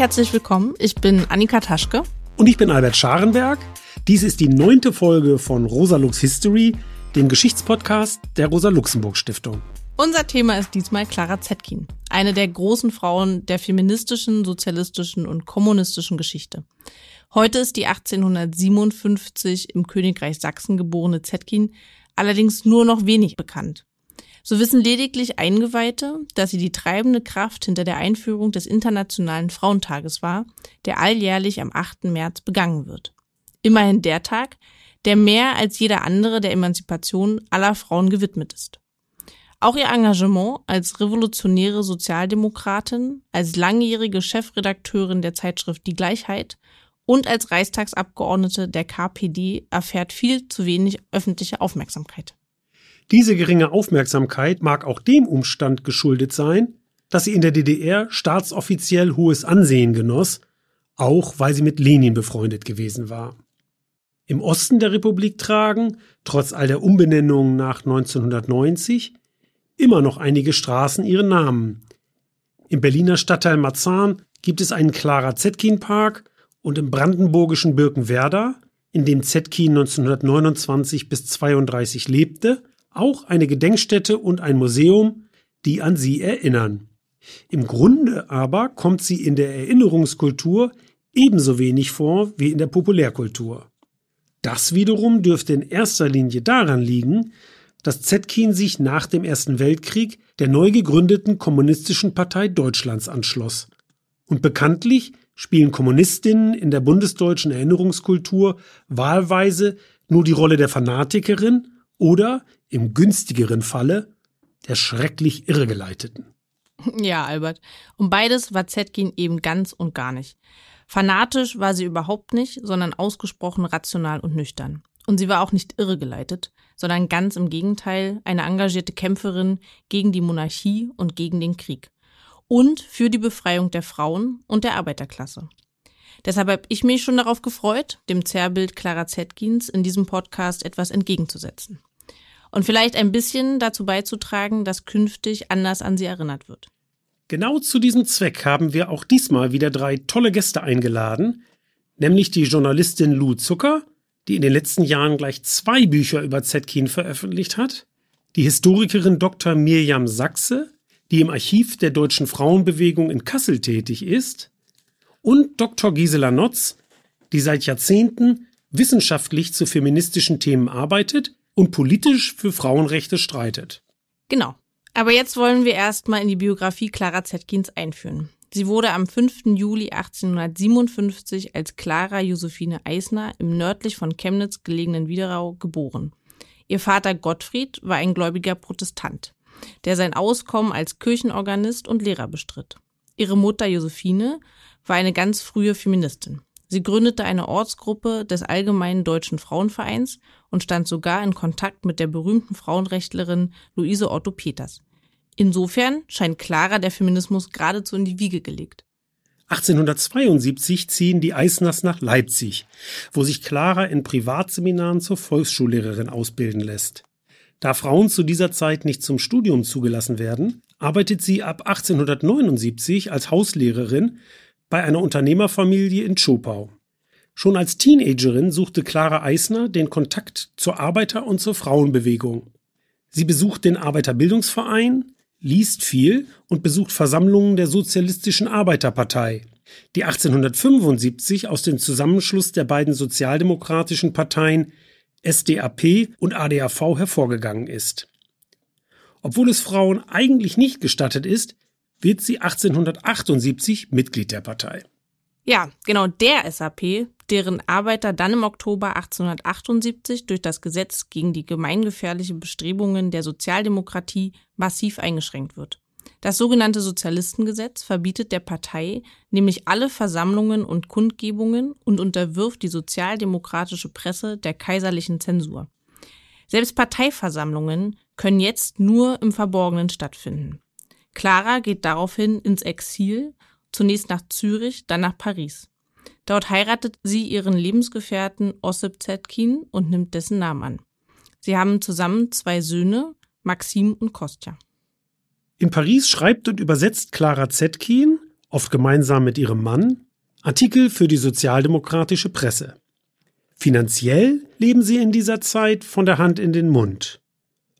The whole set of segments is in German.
herzlich willkommen. Ich bin Annika Taschke. Und ich bin Albert Scharenberg. Dies ist die neunte Folge von Rosa Lux History, dem Geschichtspodcast der Rosa-Luxemburg-Stiftung. Unser Thema ist diesmal Clara Zetkin, eine der großen Frauen der feministischen, sozialistischen und kommunistischen Geschichte. Heute ist die 1857 im Königreich Sachsen geborene Zetkin allerdings nur noch wenig bekannt. So wissen lediglich Eingeweihte, dass sie die treibende Kraft hinter der Einführung des Internationalen Frauentages war, der alljährlich am 8. März begangen wird. Immerhin der Tag, der mehr als jeder andere der Emanzipation aller Frauen gewidmet ist. Auch ihr Engagement als revolutionäre Sozialdemokratin, als langjährige Chefredakteurin der Zeitschrift Die Gleichheit und als Reichstagsabgeordnete der KPD erfährt viel zu wenig öffentliche Aufmerksamkeit. Diese geringe Aufmerksamkeit mag auch dem Umstand geschuldet sein, dass sie in der DDR staatsoffiziell hohes Ansehen genoss, auch weil sie mit Lenin befreundet gewesen war. Im Osten der Republik tragen, trotz all der Umbenennungen nach 1990, immer noch einige Straßen ihren Namen. Im Berliner Stadtteil Marzahn gibt es einen Clara Zetkin Park und im brandenburgischen Birkenwerder, in dem Zetkin 1929 bis 32 lebte, auch eine Gedenkstätte und ein Museum, die an sie erinnern. Im Grunde aber kommt sie in der Erinnerungskultur ebenso wenig vor wie in der Populärkultur. Das wiederum dürfte in erster Linie daran liegen, dass Zetkin sich nach dem Ersten Weltkrieg der neu gegründeten Kommunistischen Partei Deutschlands anschloss. Und bekanntlich spielen Kommunistinnen in der bundesdeutschen Erinnerungskultur wahlweise nur die Rolle der Fanatikerin oder im günstigeren Falle der schrecklich Irregeleiteten. Ja, Albert. Und beides war Zetkin eben ganz und gar nicht. Fanatisch war sie überhaupt nicht, sondern ausgesprochen rational und nüchtern. Und sie war auch nicht irregeleitet, sondern ganz im Gegenteil eine engagierte Kämpferin gegen die Monarchie und gegen den Krieg. Und für die Befreiung der Frauen und der Arbeiterklasse. Deshalb habe ich mich schon darauf gefreut, dem Zerrbild Clara Zetkins in diesem Podcast etwas entgegenzusetzen und vielleicht ein bisschen dazu beizutragen, dass künftig anders an sie erinnert wird. Genau zu diesem Zweck haben wir auch diesmal wieder drei tolle Gäste eingeladen, nämlich die Journalistin Lou Zucker, die in den letzten Jahren gleich zwei Bücher über Zetkin veröffentlicht hat, die Historikerin Dr. Mirjam Sachse, die im Archiv der deutschen Frauenbewegung in Kassel tätig ist, und Dr. Gisela Notz, die seit Jahrzehnten wissenschaftlich zu feministischen Themen arbeitet und politisch für Frauenrechte streitet. Genau. Aber jetzt wollen wir erstmal in die Biografie Clara Zetkins einführen. Sie wurde am 5. Juli 1857 als Clara Josephine Eisner im nördlich von Chemnitz gelegenen Widerau geboren. Ihr Vater Gottfried war ein gläubiger Protestant, der sein Auskommen als Kirchenorganist und Lehrer bestritt. Ihre Mutter Josephine war eine ganz frühe Feministin. Sie gründete eine Ortsgruppe des Allgemeinen Deutschen Frauenvereins und stand sogar in Kontakt mit der berühmten Frauenrechtlerin Luise Otto Peters. Insofern scheint Clara der Feminismus geradezu in die Wiege gelegt. 1872 ziehen die Eisners nach Leipzig, wo sich Clara in Privatseminaren zur Volksschullehrerin ausbilden lässt. Da Frauen zu dieser Zeit nicht zum Studium zugelassen werden, arbeitet sie ab 1879 als Hauslehrerin bei einer Unternehmerfamilie in Tschopau. Schon als Teenagerin suchte Clara Eisner den Kontakt zur Arbeiter- und zur Frauenbewegung. Sie besucht den Arbeiterbildungsverein, liest viel und besucht Versammlungen der Sozialistischen Arbeiterpartei, die 1875 aus dem Zusammenschluss der beiden sozialdemokratischen Parteien SDAP und ADAV hervorgegangen ist. Obwohl es Frauen eigentlich nicht gestattet ist, wird sie 1878 Mitglied der Partei. Ja, genau der SAP, deren Arbeiter dann im Oktober 1878 durch das Gesetz gegen die gemeingefährlichen Bestrebungen der Sozialdemokratie massiv eingeschränkt wird. Das sogenannte Sozialistengesetz verbietet der Partei nämlich alle Versammlungen und Kundgebungen und unterwirft die sozialdemokratische Presse der kaiserlichen Zensur. Selbst Parteiversammlungen können jetzt nur im Verborgenen stattfinden. Clara geht daraufhin ins Exil, zunächst nach Zürich, dann nach Paris. Dort heiratet sie ihren Lebensgefährten Ossip Zetkin und nimmt dessen Namen an. Sie haben zusammen zwei Söhne, Maxim und Kostja. In Paris schreibt und übersetzt Clara Zetkin oft gemeinsam mit ihrem Mann, Artikel für die sozialdemokratische Presse. Finanziell leben sie in dieser Zeit von der Hand in den Mund.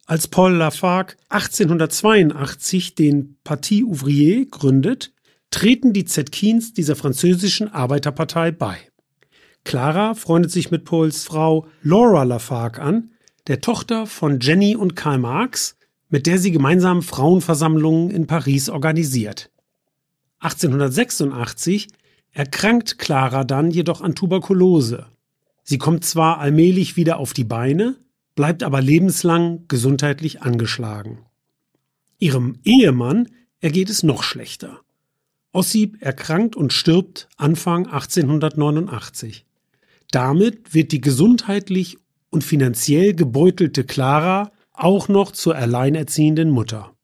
Als Paul Lafargue 1882 den Parti Ouvrier gründet, treten die Zetkins dieser französischen Arbeiterpartei bei. Clara freundet sich mit Pauls Frau Laura Lafargue an, der Tochter von Jenny und Karl Marx, mit der sie gemeinsam Frauenversammlungen in Paris organisiert. 1886 erkrankt Clara dann jedoch an Tuberkulose. Sie kommt zwar allmählich wieder auf die Beine, bleibt aber lebenslang gesundheitlich angeschlagen. Ihrem Ehemann ergeht es noch schlechter. Ossip erkrankt und stirbt Anfang 1889. Damit wird die gesundheitlich und finanziell gebeutelte Clara auch noch zur alleinerziehenden Mutter.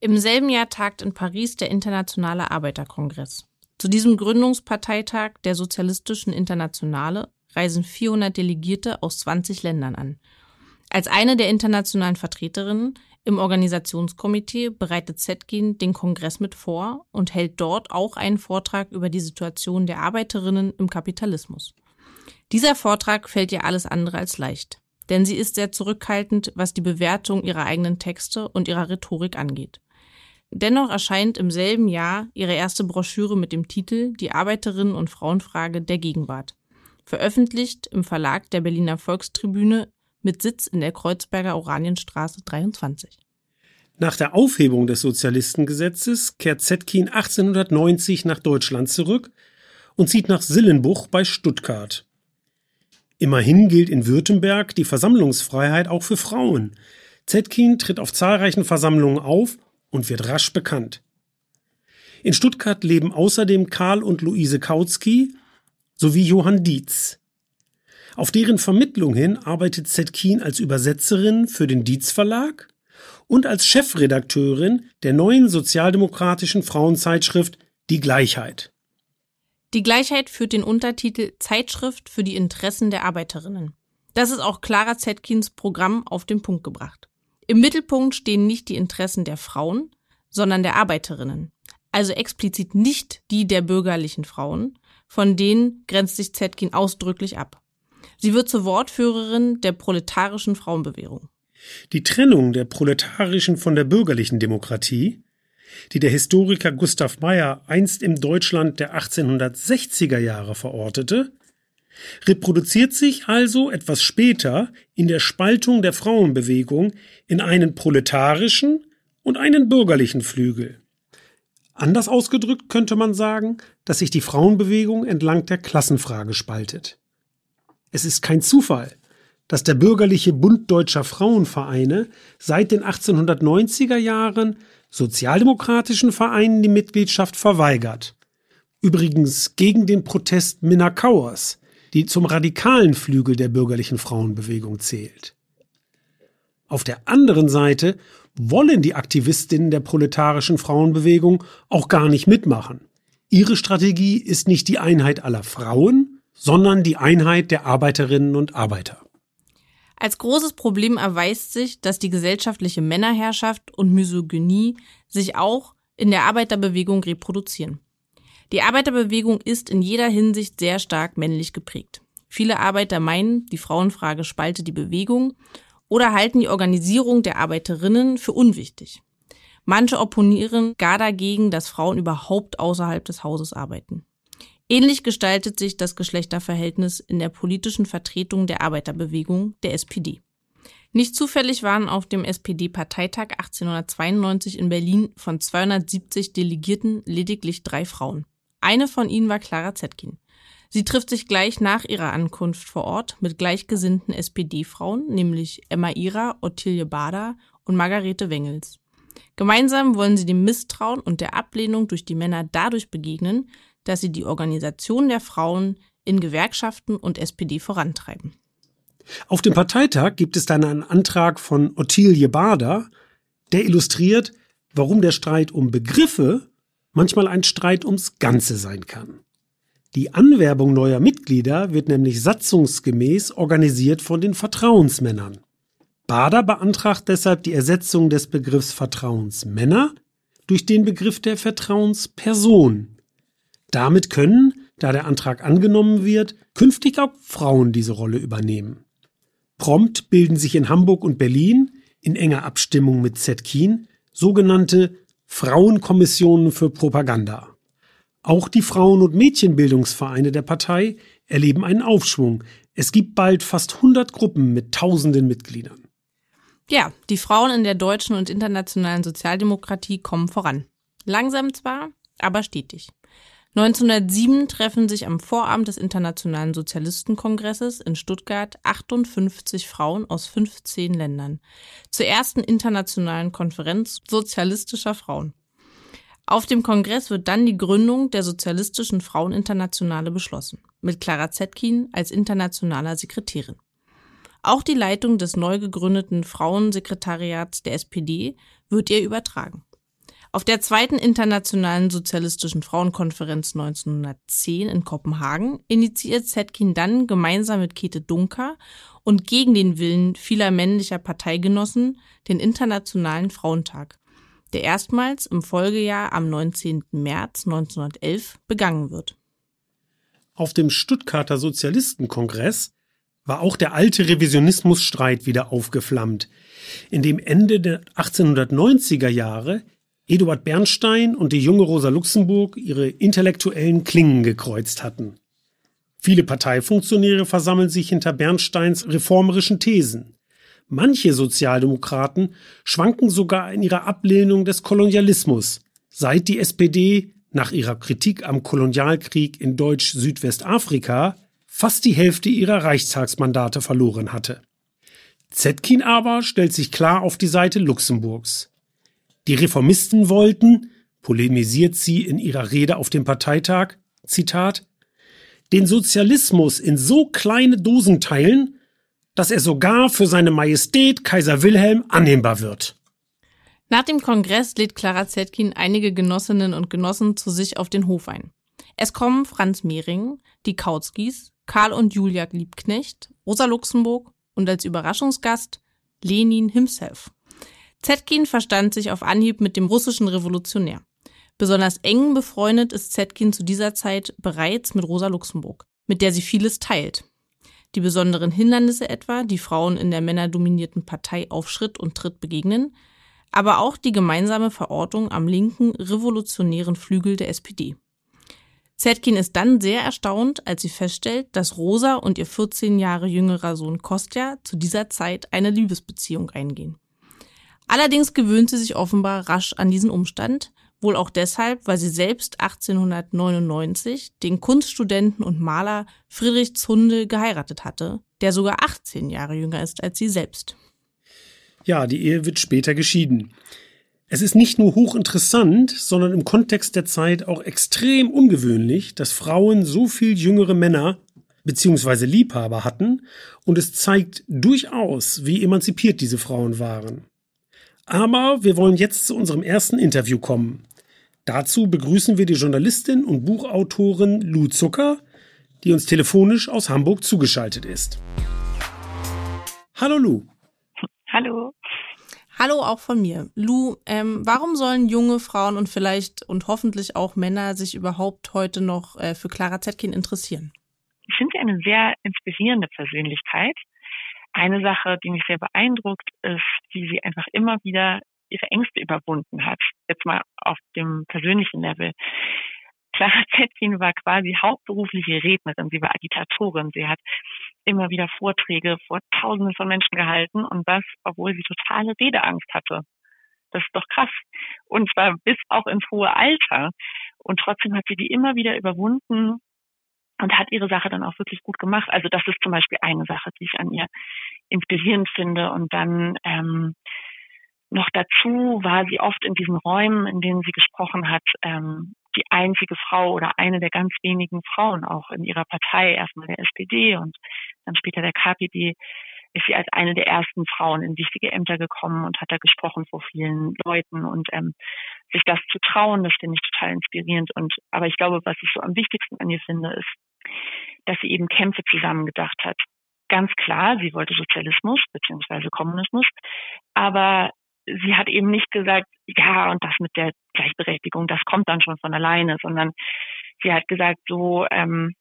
Im selben Jahr tagt in Paris der Internationale Arbeiterkongress. Zu diesem Gründungsparteitag der Sozialistischen Internationale reisen 400 Delegierte aus 20 Ländern an. Als eine der internationalen Vertreterinnen im Organisationskomitee bereitet Zetkin den Kongress mit vor und hält dort auch einen Vortrag über die Situation der Arbeiterinnen im Kapitalismus. Dieser Vortrag fällt ihr alles andere als leicht, denn sie ist sehr zurückhaltend, was die Bewertung ihrer eigenen Texte und ihrer Rhetorik angeht. Dennoch erscheint im selben Jahr ihre erste Broschüre mit dem Titel Die Arbeiterinnen und Frauenfrage der Gegenwart, veröffentlicht im Verlag der Berliner Volkstribüne mit Sitz in der Kreuzberger Oranienstraße 23. Nach der Aufhebung des Sozialistengesetzes kehrt Zetkin 1890 nach Deutschland zurück und zieht nach Sillenbuch bei Stuttgart. Immerhin gilt in Württemberg die Versammlungsfreiheit auch für Frauen. Zetkin tritt auf zahlreichen Versammlungen auf und wird rasch bekannt. In Stuttgart leben außerdem Karl und Luise Kautsky sowie Johann Dietz. Auf deren Vermittlung hin arbeitet Zetkin als Übersetzerin für den Dietz Verlag und als Chefredakteurin der neuen sozialdemokratischen Frauenzeitschrift Die Gleichheit. Die Gleichheit führt den Untertitel Zeitschrift für die Interessen der Arbeiterinnen. Das ist auch Clara Zetkins Programm auf den Punkt gebracht. Im Mittelpunkt stehen nicht die Interessen der Frauen, sondern der Arbeiterinnen. Also explizit nicht die der bürgerlichen Frauen, von denen grenzt sich Zetkin ausdrücklich ab. Sie wird zur Wortführerin der proletarischen Frauenbewegung. Die Trennung der proletarischen von der bürgerlichen Demokratie die der Historiker Gustav Meyer einst im Deutschland der 1860er Jahre verortete, reproduziert sich also etwas später in der Spaltung der Frauenbewegung in einen proletarischen und einen bürgerlichen Flügel. Anders ausgedrückt könnte man sagen, dass sich die Frauenbewegung entlang der Klassenfrage spaltet. Es ist kein Zufall, dass der bürgerliche Bund deutscher Frauenvereine seit den 1890er Jahren sozialdemokratischen Vereinen die Mitgliedschaft verweigert. Übrigens gegen den Protest Minna Kauers, die zum radikalen Flügel der bürgerlichen Frauenbewegung zählt. Auf der anderen Seite wollen die Aktivistinnen der proletarischen Frauenbewegung auch gar nicht mitmachen. Ihre Strategie ist nicht die Einheit aller Frauen, sondern die Einheit der Arbeiterinnen und Arbeiter. Als großes Problem erweist sich, dass die gesellschaftliche Männerherrschaft und Misogynie sich auch in der Arbeiterbewegung reproduzieren. Die Arbeiterbewegung ist in jeder Hinsicht sehr stark männlich geprägt. Viele Arbeiter meinen, die Frauenfrage spalte die Bewegung oder halten die Organisierung der Arbeiterinnen für unwichtig. Manche opponieren gar dagegen, dass Frauen überhaupt außerhalb des Hauses arbeiten. Ähnlich gestaltet sich das Geschlechterverhältnis in der politischen Vertretung der Arbeiterbewegung, der SPD. Nicht zufällig waren auf dem SPD-Parteitag 1892 in Berlin von 270 Delegierten lediglich drei Frauen. Eine von ihnen war Clara Zetkin. Sie trifft sich gleich nach ihrer Ankunft vor Ort mit gleichgesinnten SPD-Frauen, nämlich Emma Ira, Ottilie Bader und Margarete Wengels. Gemeinsam wollen sie dem Misstrauen und der Ablehnung durch die Männer dadurch begegnen, dass sie die Organisation der Frauen in Gewerkschaften und SPD vorantreiben. Auf dem Parteitag gibt es dann einen Antrag von Ottilie Bader, der illustriert, warum der Streit um Begriffe manchmal ein Streit ums Ganze sein kann. Die Anwerbung neuer Mitglieder wird nämlich satzungsgemäß organisiert von den Vertrauensmännern. Bader beantragt deshalb die Ersetzung des Begriffs Vertrauensmänner durch den Begriff der Vertrauensperson. Damit können, da der Antrag angenommen wird, künftig auch Frauen diese Rolle übernehmen. Prompt bilden sich in Hamburg und Berlin, in enger Abstimmung mit Zetkin, sogenannte Frauenkommissionen für Propaganda. Auch die Frauen- und Mädchenbildungsvereine der Partei erleben einen Aufschwung. Es gibt bald fast 100 Gruppen mit tausenden Mitgliedern. Ja, die Frauen in der deutschen und internationalen Sozialdemokratie kommen voran. Langsam zwar, aber stetig. 1907 treffen sich am Vorabend des Internationalen Sozialistenkongresses in Stuttgart 58 Frauen aus 15 Ländern zur ersten internationalen Konferenz sozialistischer Frauen. Auf dem Kongress wird dann die Gründung der Sozialistischen Fraueninternationale beschlossen, mit Clara Zetkin als internationaler Sekretärin. Auch die Leitung des neu gegründeten Frauensekretariats der SPD wird ihr übertragen. Auf der zweiten Internationalen Sozialistischen Frauenkonferenz 1910 in Kopenhagen initiiert Zetkin dann gemeinsam mit Käthe Dunker und gegen den Willen vieler männlicher Parteigenossen den Internationalen Frauentag, der erstmals im Folgejahr am 19. März 1911 begangen wird. Auf dem Stuttgarter Sozialistenkongress war auch der alte Revisionismusstreit wieder aufgeflammt, in dem Ende der 1890er Jahre Eduard Bernstein und die junge Rosa Luxemburg ihre intellektuellen Klingen gekreuzt hatten. Viele Parteifunktionäre versammeln sich hinter Bernsteins reformerischen Thesen. Manche Sozialdemokraten schwanken sogar in ihrer Ablehnung des Kolonialismus, seit die SPD nach ihrer Kritik am Kolonialkrieg in Deutsch-Südwestafrika fast die Hälfte ihrer Reichstagsmandate verloren hatte. Zetkin aber stellt sich klar auf die Seite Luxemburgs. Die Reformisten wollten, polemisiert sie in ihrer Rede auf dem Parteitag, Zitat, den Sozialismus in so kleine Dosen teilen, dass er sogar für seine Majestät Kaiser Wilhelm annehmbar wird. Nach dem Kongress lädt Clara Zetkin einige Genossinnen und Genossen zu sich auf den Hof ein. Es kommen Franz Mehring, die Kautzkis, Karl und Julia Liebknecht, Rosa Luxemburg und als Überraschungsgast Lenin himself. Zetkin verstand sich auf Anhieb mit dem russischen Revolutionär. Besonders eng befreundet ist Zetkin zu dieser Zeit bereits mit Rosa Luxemburg, mit der sie vieles teilt. Die besonderen Hindernisse etwa, die Frauen in der männerdominierten Partei auf Schritt und Tritt begegnen, aber auch die gemeinsame Verortung am linken revolutionären Flügel der SPD. Zetkin ist dann sehr erstaunt, als sie feststellt, dass Rosa und ihr 14 Jahre jüngerer Sohn Kostja zu dieser Zeit eine Liebesbeziehung eingehen. Allerdings gewöhnt sie sich offenbar rasch an diesen Umstand, wohl auch deshalb, weil sie selbst 1899 den Kunststudenten und Maler Friedrich Zunde geheiratet hatte, der sogar 18 Jahre jünger ist als sie selbst. Ja, die Ehe wird später geschieden. Es ist nicht nur hochinteressant, sondern im Kontext der Zeit auch extrem ungewöhnlich, dass Frauen so viel jüngere Männer bzw. Liebhaber hatten und es zeigt durchaus, wie emanzipiert diese Frauen waren. Aber wir wollen jetzt zu unserem ersten Interview kommen. Dazu begrüßen wir die Journalistin und Buchautorin Lou Zucker, die uns telefonisch aus Hamburg zugeschaltet ist. Hallo Lou. Hallo. Hallo auch von mir. Lou, ähm, warum sollen junge Frauen und vielleicht und hoffentlich auch Männer sich überhaupt heute noch äh, für Clara Zetkin interessieren? Ich finde sie eine sehr inspirierende Persönlichkeit. Eine Sache, die mich sehr beeindruckt, ist, wie sie einfach immer wieder ihre Ängste überwunden hat. Jetzt mal auf dem persönlichen Level. Clara Zetkin war quasi hauptberufliche Rednerin. Sie war Agitatorin. Sie hat immer wieder Vorträge vor Tausenden von Menschen gehalten und das, obwohl sie totale Redeangst hatte. Das ist doch krass. Und zwar bis auch ins hohe Alter. Und trotzdem hat sie die immer wieder überwunden und hat ihre Sache dann auch wirklich gut gemacht. Also das ist zum Beispiel eine Sache, die ich an ihr inspirierend finde. Und dann ähm, noch dazu war sie oft in diesen Räumen, in denen sie gesprochen hat, ähm, die einzige Frau oder eine der ganz wenigen Frauen auch in ihrer Partei, erstmal der SPD und dann später der KPD, ist sie als eine der ersten Frauen in wichtige Ämter gekommen und hat da gesprochen vor vielen Leuten und ähm, sich das zu trauen, das finde ich total inspirierend. Und aber ich glaube, was ich so am wichtigsten an ihr finde, ist, dass sie eben Kämpfe zusammengedacht hat. Ganz klar, sie wollte Sozialismus bzw. Kommunismus, aber sie hat eben nicht gesagt, ja, und das mit der Gleichberechtigung, das kommt dann schon von alleine, sondern sie hat gesagt, so, ähm,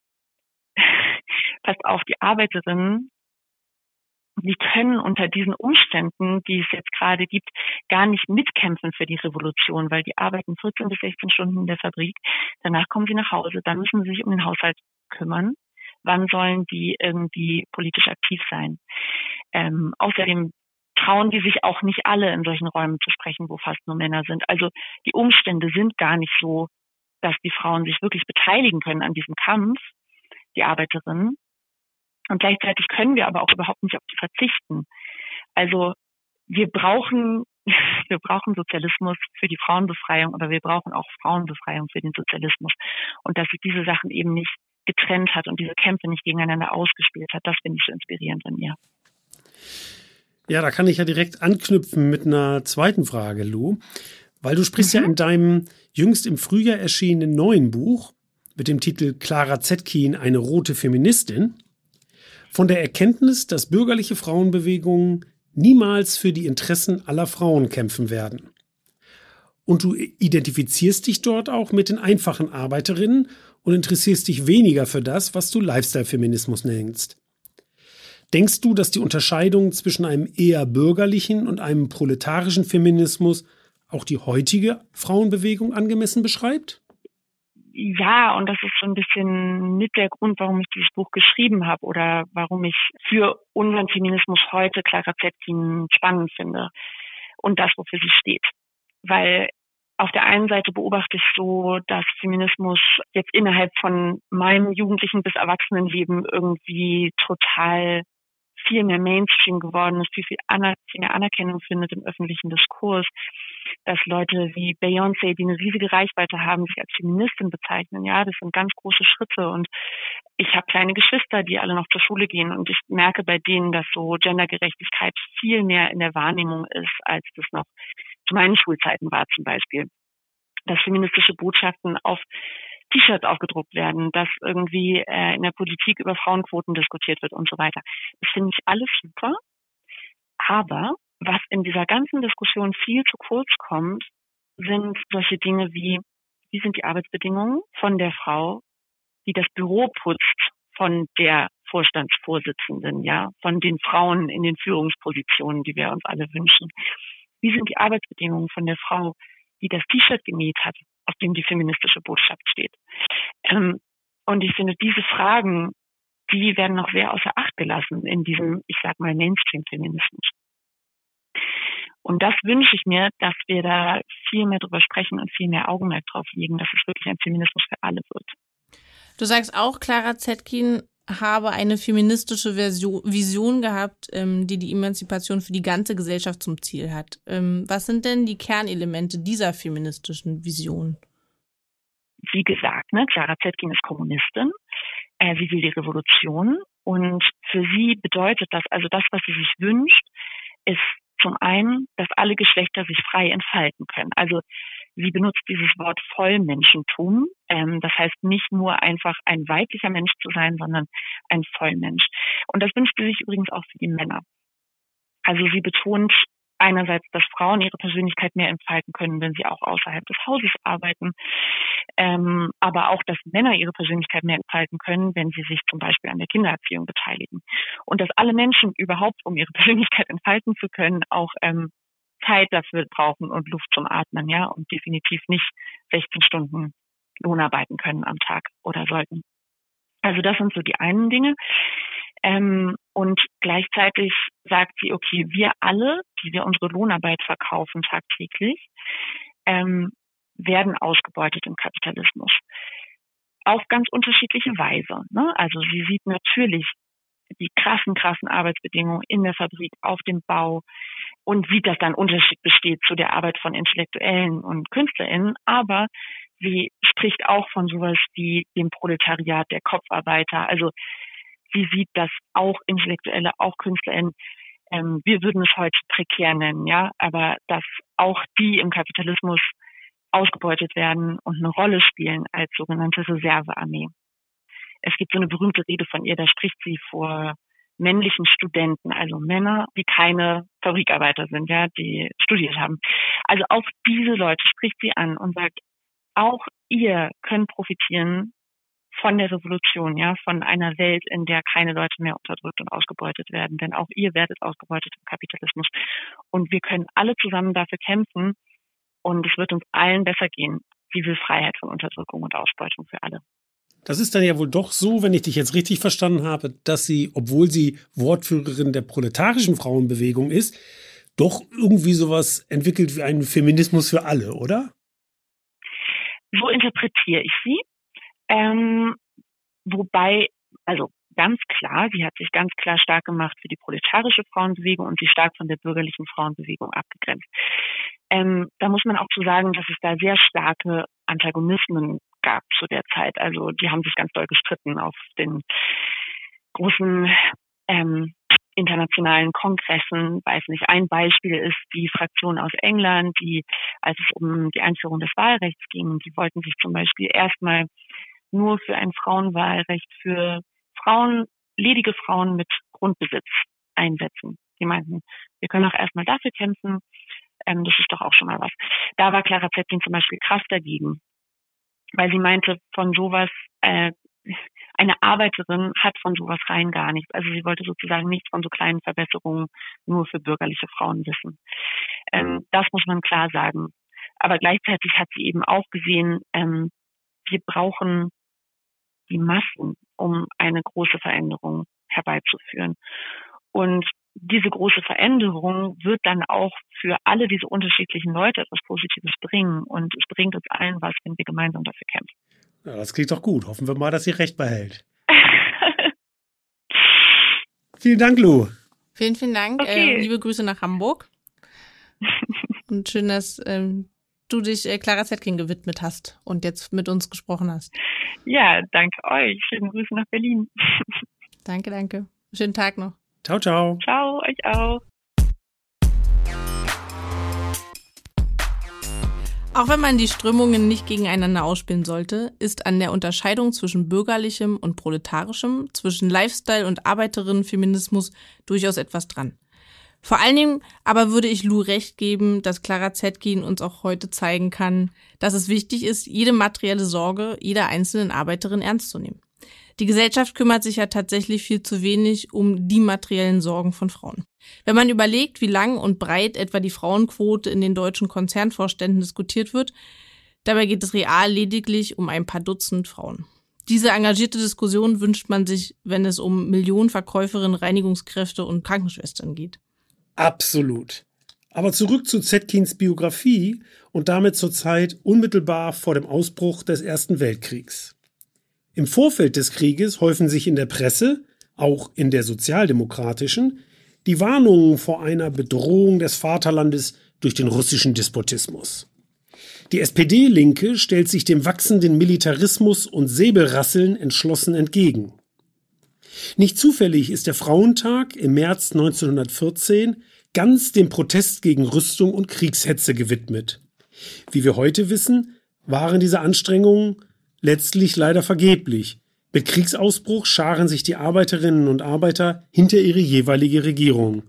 passt auf, die Arbeiterinnen, die können unter diesen Umständen, die es jetzt gerade gibt, gar nicht mitkämpfen für die Revolution, weil die arbeiten 14 bis 16 Stunden in der Fabrik, danach kommen sie nach Hause, dann müssen sie sich um den Haushalt kümmern. Wann sollen die irgendwie politisch aktiv sein? Ähm, außerdem trauen die sich auch nicht alle in solchen Räumen zu sprechen, wo fast nur Männer sind. Also die Umstände sind gar nicht so, dass die Frauen sich wirklich beteiligen können an diesem Kampf, die Arbeiterinnen. Und gleichzeitig können wir aber auch überhaupt nicht auf die verzichten. Also wir brauchen, wir brauchen Sozialismus für die Frauenbefreiung, aber wir brauchen auch Frauenbefreiung für den Sozialismus. Und dass sich diese Sachen eben nicht getrennt hat und diese Kämpfe nicht gegeneinander ausgespielt hat, das finde ich so inspirierend an ihr. Ja, da kann ich ja direkt anknüpfen mit einer zweiten Frage, Lou. Weil du sprichst mhm. ja in deinem jüngst im Frühjahr erschienenen neuen Buch mit dem Titel Clara Zetkin, eine rote Feministin, von der Erkenntnis, dass bürgerliche Frauenbewegungen niemals für die Interessen aller Frauen kämpfen werden. Und du identifizierst dich dort auch mit den einfachen Arbeiterinnen und interessierst dich weniger für das, was du Lifestyle-Feminismus nennst. Denkst du, dass die Unterscheidung zwischen einem eher bürgerlichen und einem proletarischen Feminismus auch die heutige Frauenbewegung angemessen beschreibt? Ja, und das ist so ein bisschen mit der Grund, warum ich dieses Buch geschrieben habe oder warum ich für unseren Feminismus heute Clara Zetkin spannend finde und das, wofür sie steht. Weil auf der einen Seite beobachte ich so, dass Feminismus jetzt innerhalb von meinem jugendlichen bis Erwachsenenleben irgendwie total viel mehr Mainstream geworden ist, viel, viel, aner mehr Anerkennung findet im öffentlichen Diskurs, dass Leute wie Beyoncé, die eine riesige Reichweite haben, sich als Feministin bezeichnen. Ja, das sind ganz große Schritte und ich habe kleine Geschwister, die alle noch zur Schule gehen und ich merke bei denen, dass so Gendergerechtigkeit viel mehr in der Wahrnehmung ist, als das noch zu meinen Schulzeiten war zum Beispiel. Dass feministische Botschaften auf T-Shirts aufgedruckt werden, dass irgendwie äh, in der Politik über Frauenquoten diskutiert wird und so weiter. Das finde ich alles super. Aber was in dieser ganzen Diskussion viel zu kurz kommt, sind solche Dinge wie, wie sind die Arbeitsbedingungen von der Frau, die das Büro putzt, von der Vorstandsvorsitzenden, ja, von den Frauen in den Führungspositionen, die wir uns alle wünschen. Wie sind die Arbeitsbedingungen von der Frau, die das T-Shirt genäht hat, auf dem die feministische Botschaft steht. Ähm, und ich finde, diese Fragen, die werden noch sehr außer Acht gelassen in diesem, ich sag mal, Mainstream-Feminismus. Und das wünsche ich mir, dass wir da viel mehr drüber sprechen und viel mehr Augenmerk drauf legen, dass es wirklich ein Feminismus für alle wird. Du sagst auch, Clara Zetkin habe eine feministische Version, Vision gehabt, ähm, die die Emanzipation für die ganze Gesellschaft zum Ziel hat. Ähm, was sind denn die Kernelemente dieser feministischen Vision? Wie gesagt, ne, Clara Zetkin ist Kommunistin. Äh, sie will die Revolution. Und für sie bedeutet das, also das, was sie sich wünscht, ist zum einen, dass alle Geschlechter sich frei entfalten können. Also Sie benutzt dieses Wort Vollmenschentum. Ähm, das heißt nicht nur einfach ein weiblicher Mensch zu sein, sondern ein Vollmensch. Und das wünscht sie sich übrigens auch für die Männer. Also sie betont einerseits, dass Frauen ihre Persönlichkeit mehr entfalten können, wenn sie auch außerhalb des Hauses arbeiten, ähm, aber auch, dass Männer ihre Persönlichkeit mehr entfalten können, wenn sie sich zum Beispiel an der Kindererziehung beteiligen. Und dass alle Menschen überhaupt, um ihre Persönlichkeit entfalten zu können, auch ähm, Zeit dafür brauchen und Luft zum Atmen, ja, und definitiv nicht 16 Stunden Lohn arbeiten können am Tag oder sollten. Also das sind so die einen Dinge. Ähm, und gleichzeitig sagt sie, okay, wir alle, die wir unsere Lohnarbeit verkaufen tagtäglich, ähm, werden ausgebeutet im Kapitalismus. Auf ganz unterschiedliche Weise. Ne? Also sie sieht natürlich die krassen, krassen Arbeitsbedingungen in der Fabrik, auf dem Bau und sieht, dass da ein Unterschied besteht zu der Arbeit von Intellektuellen und KünstlerInnen. Aber sie spricht auch von sowas wie dem Proletariat der Kopfarbeiter. Also sie sieht, dass auch Intellektuelle, auch KünstlerInnen, ähm, wir würden es heute prekär nennen, ja, aber dass auch die im Kapitalismus ausgebeutet werden und eine Rolle spielen als sogenannte Reservearmee. Es gibt so eine berühmte Rede von ihr, da spricht sie vor männlichen Studenten, also Männer, die keine Fabrikarbeiter sind, ja, die studiert haben. Also auch diese Leute spricht sie an und sagt, auch ihr könnt profitieren von der Revolution, ja, von einer Welt, in der keine Leute mehr unterdrückt und ausgebeutet werden. Denn auch ihr werdet ausgebeutet im Kapitalismus. Und wir können alle zusammen dafür kämpfen. Und es wird uns allen besser gehen. Sie will Freiheit von Unterdrückung und Ausbeutung für alle. Das ist dann ja wohl doch so, wenn ich dich jetzt richtig verstanden habe, dass sie, obwohl sie Wortführerin der proletarischen Frauenbewegung ist, doch irgendwie sowas entwickelt wie einen Feminismus für alle, oder? So interpretiere ich sie. Ähm, wobei, also ganz klar, sie hat sich ganz klar stark gemacht für die proletarische Frauenbewegung und sie stark von der bürgerlichen Frauenbewegung abgegrenzt. Ähm, da muss man auch zu sagen, dass es da sehr starke Antagonismen gab zu der Zeit. Also die haben sich ganz doll gestritten auf den großen ähm, internationalen Kongressen. Weiß nicht, ein Beispiel ist die Fraktion aus England, die, als es um die Einführung des Wahlrechts ging, die wollten sich zum Beispiel erstmal nur für ein Frauenwahlrecht für Frauen, ledige Frauen mit Grundbesitz einsetzen. Die meinten, wir können auch erstmal dafür kämpfen. Ähm, das ist doch auch schon mal was. Da war Clara Zetkin zum Beispiel krass dagegen, weil sie meinte, von sowas, äh, eine Arbeiterin hat von sowas rein gar nichts. Also sie wollte sozusagen nichts von so kleinen Verbesserungen nur für bürgerliche Frauen wissen. Ähm, das muss man klar sagen. Aber gleichzeitig hat sie eben auch gesehen, ähm, wir brauchen die Massen, um eine große Veränderung herbeizuführen. Und diese große Veränderung wird dann auch für alle diese unterschiedlichen Leute etwas Positives bringen. Und es bringt uns allen was, wenn wir gemeinsam dafür kämpfen. Ja, das klingt doch gut. Hoffen wir mal, dass sie recht behält. vielen Dank, Lou. Vielen, vielen Dank. Okay. Äh, liebe Grüße nach Hamburg. Und schön, dass ähm, du dich äh, Clara Zetkin gewidmet hast und jetzt mit uns gesprochen hast. Ja, danke euch. Schöne Grüße nach Berlin. danke, danke. Schönen Tag noch. Ciao, ciao. Ciao, euch auch. Auch wenn man die Strömungen nicht gegeneinander ausspielen sollte, ist an der Unterscheidung zwischen bürgerlichem und proletarischem, zwischen Lifestyle und Arbeiterinnenfeminismus durchaus etwas dran. Vor allen Dingen aber würde ich Lou recht geben, dass Clara Zetkin uns auch heute zeigen kann, dass es wichtig ist, jede materielle Sorge jeder einzelnen Arbeiterin ernst zu nehmen. Die Gesellschaft kümmert sich ja tatsächlich viel zu wenig um die materiellen Sorgen von Frauen. Wenn man überlegt, wie lang und breit etwa die Frauenquote in den deutschen Konzernvorständen diskutiert wird, dabei geht es real lediglich um ein paar Dutzend Frauen. Diese engagierte Diskussion wünscht man sich, wenn es um Millionen Verkäuferinnen, Reinigungskräfte und Krankenschwestern geht. Absolut. Aber zurück zu Zetkins Biografie und damit zur Zeit unmittelbar vor dem Ausbruch des Ersten Weltkriegs. Im Vorfeld des Krieges häufen sich in der Presse, auch in der sozialdemokratischen, die Warnungen vor einer Bedrohung des Vaterlandes durch den russischen Despotismus. Die SPD-Linke stellt sich dem wachsenden Militarismus und Säbelrasseln entschlossen entgegen. Nicht zufällig ist der Frauentag im März 1914 ganz dem Protest gegen Rüstung und Kriegshetze gewidmet. Wie wir heute wissen, waren diese Anstrengungen letztlich leider vergeblich. Mit Kriegsausbruch scharen sich die Arbeiterinnen und Arbeiter hinter ihre jeweilige Regierung.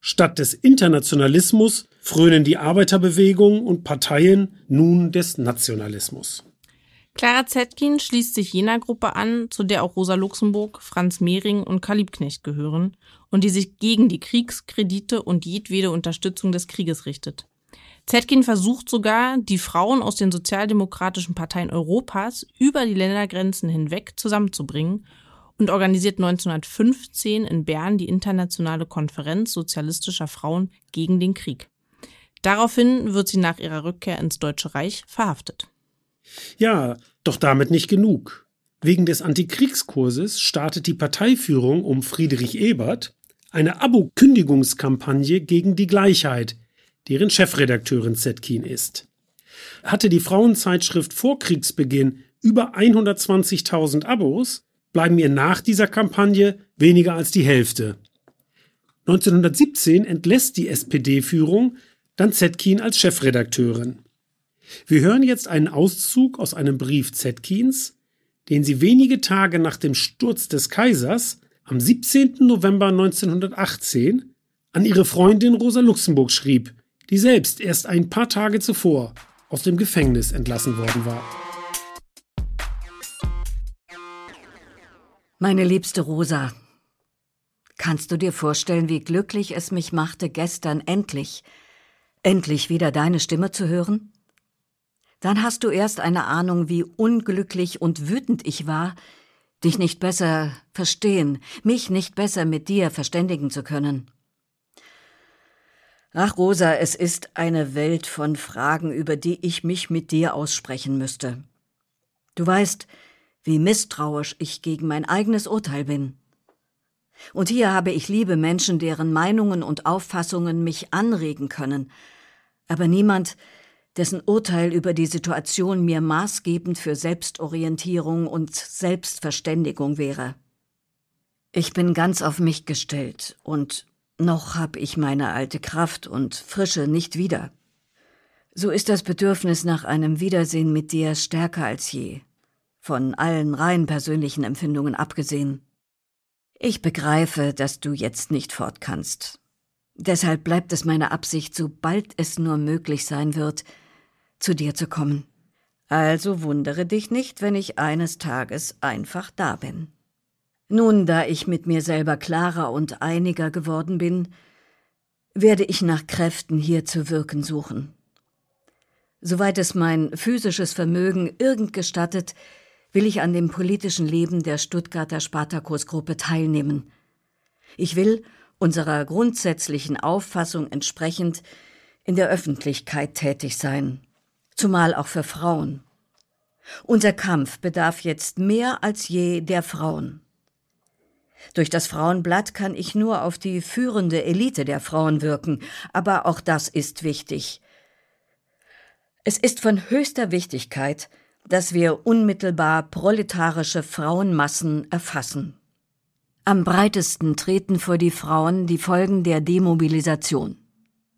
Statt des Internationalismus frönen die Arbeiterbewegung und Parteien nun des Nationalismus. Clara Zetkin schließt sich jener Gruppe an, zu der auch Rosa Luxemburg, Franz Mehring und Karl Liebknecht gehören und die sich gegen die Kriegskredite und jedwede Unterstützung des Krieges richtet. Zetkin versucht sogar, die Frauen aus den sozialdemokratischen Parteien Europas über die Ländergrenzen hinweg zusammenzubringen und organisiert 1915 in Bern die internationale Konferenz sozialistischer Frauen gegen den Krieg. Daraufhin wird sie nach ihrer Rückkehr ins Deutsche Reich verhaftet. Ja, doch damit nicht genug. Wegen des Antikriegskurses startet die Parteiführung um Friedrich Ebert eine Abo-Kündigungskampagne gegen die Gleichheit, deren Chefredakteurin Zetkin ist. Hatte die Frauenzeitschrift vor Kriegsbeginn über 120.000 Abos, bleiben ihr nach dieser Kampagne weniger als die Hälfte. 1917 entlässt die SPD-Führung dann Zetkin als Chefredakteurin. Wir hören jetzt einen Auszug aus einem Brief Zetkins, den sie wenige Tage nach dem Sturz des Kaisers am 17. November 1918 an ihre Freundin Rosa Luxemburg schrieb, die selbst erst ein paar Tage zuvor aus dem Gefängnis entlassen worden war. Meine liebste Rosa, kannst du dir vorstellen, wie glücklich es mich machte, gestern endlich, endlich wieder deine Stimme zu hören? Dann hast du erst eine Ahnung, wie unglücklich und wütend ich war, dich nicht besser verstehen, mich nicht besser mit dir verständigen zu können. Ach, Rosa, es ist eine Welt von Fragen, über die ich mich mit dir aussprechen müsste. Du weißt, wie misstrauisch ich gegen mein eigenes Urteil bin. Und hier habe ich liebe Menschen, deren Meinungen und Auffassungen mich anregen können, aber niemand, dessen Urteil über die Situation mir maßgebend für Selbstorientierung und Selbstverständigung wäre. Ich bin ganz auf mich gestellt und noch hab ich meine alte Kraft und Frische nicht wieder. So ist das Bedürfnis nach einem Wiedersehen mit dir stärker als je, von allen rein persönlichen Empfindungen abgesehen. Ich begreife, dass du jetzt nicht fort kannst. Deshalb bleibt es meine Absicht, sobald es nur möglich sein wird, zu dir zu kommen. Also wundere dich nicht, wenn ich eines Tages einfach da bin. Nun, da ich mit mir selber klarer und einiger geworden bin, werde ich nach Kräften hier zu wirken suchen. Soweit es mein physisches Vermögen irgend gestattet, will ich an dem politischen Leben der Stuttgarter Spartakusgruppe teilnehmen. Ich will, unserer grundsätzlichen Auffassung entsprechend, in der Öffentlichkeit tätig sein zumal auch für Frauen. Unser Kampf bedarf jetzt mehr als je der Frauen. Durch das Frauenblatt kann ich nur auf die führende Elite der Frauen wirken, aber auch das ist wichtig. Es ist von höchster Wichtigkeit, dass wir unmittelbar proletarische Frauenmassen erfassen. Am breitesten treten vor die Frauen die Folgen der Demobilisation.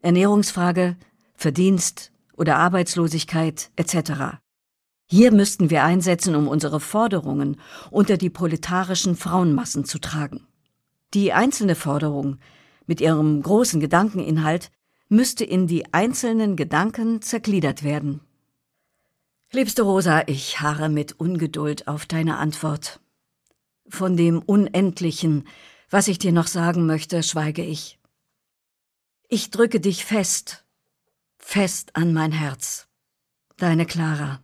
Ernährungsfrage, Verdienst, oder Arbeitslosigkeit etc. Hier müssten wir einsetzen, um unsere Forderungen unter die proletarischen Frauenmassen zu tragen. Die einzelne Forderung mit ihrem großen Gedankeninhalt müsste in die einzelnen Gedanken zergliedert werden. Liebste Rosa, ich harre mit Ungeduld auf deine Antwort. Von dem Unendlichen, was ich dir noch sagen möchte, schweige ich. Ich drücke dich fest fest an mein Herz. Deine Clara.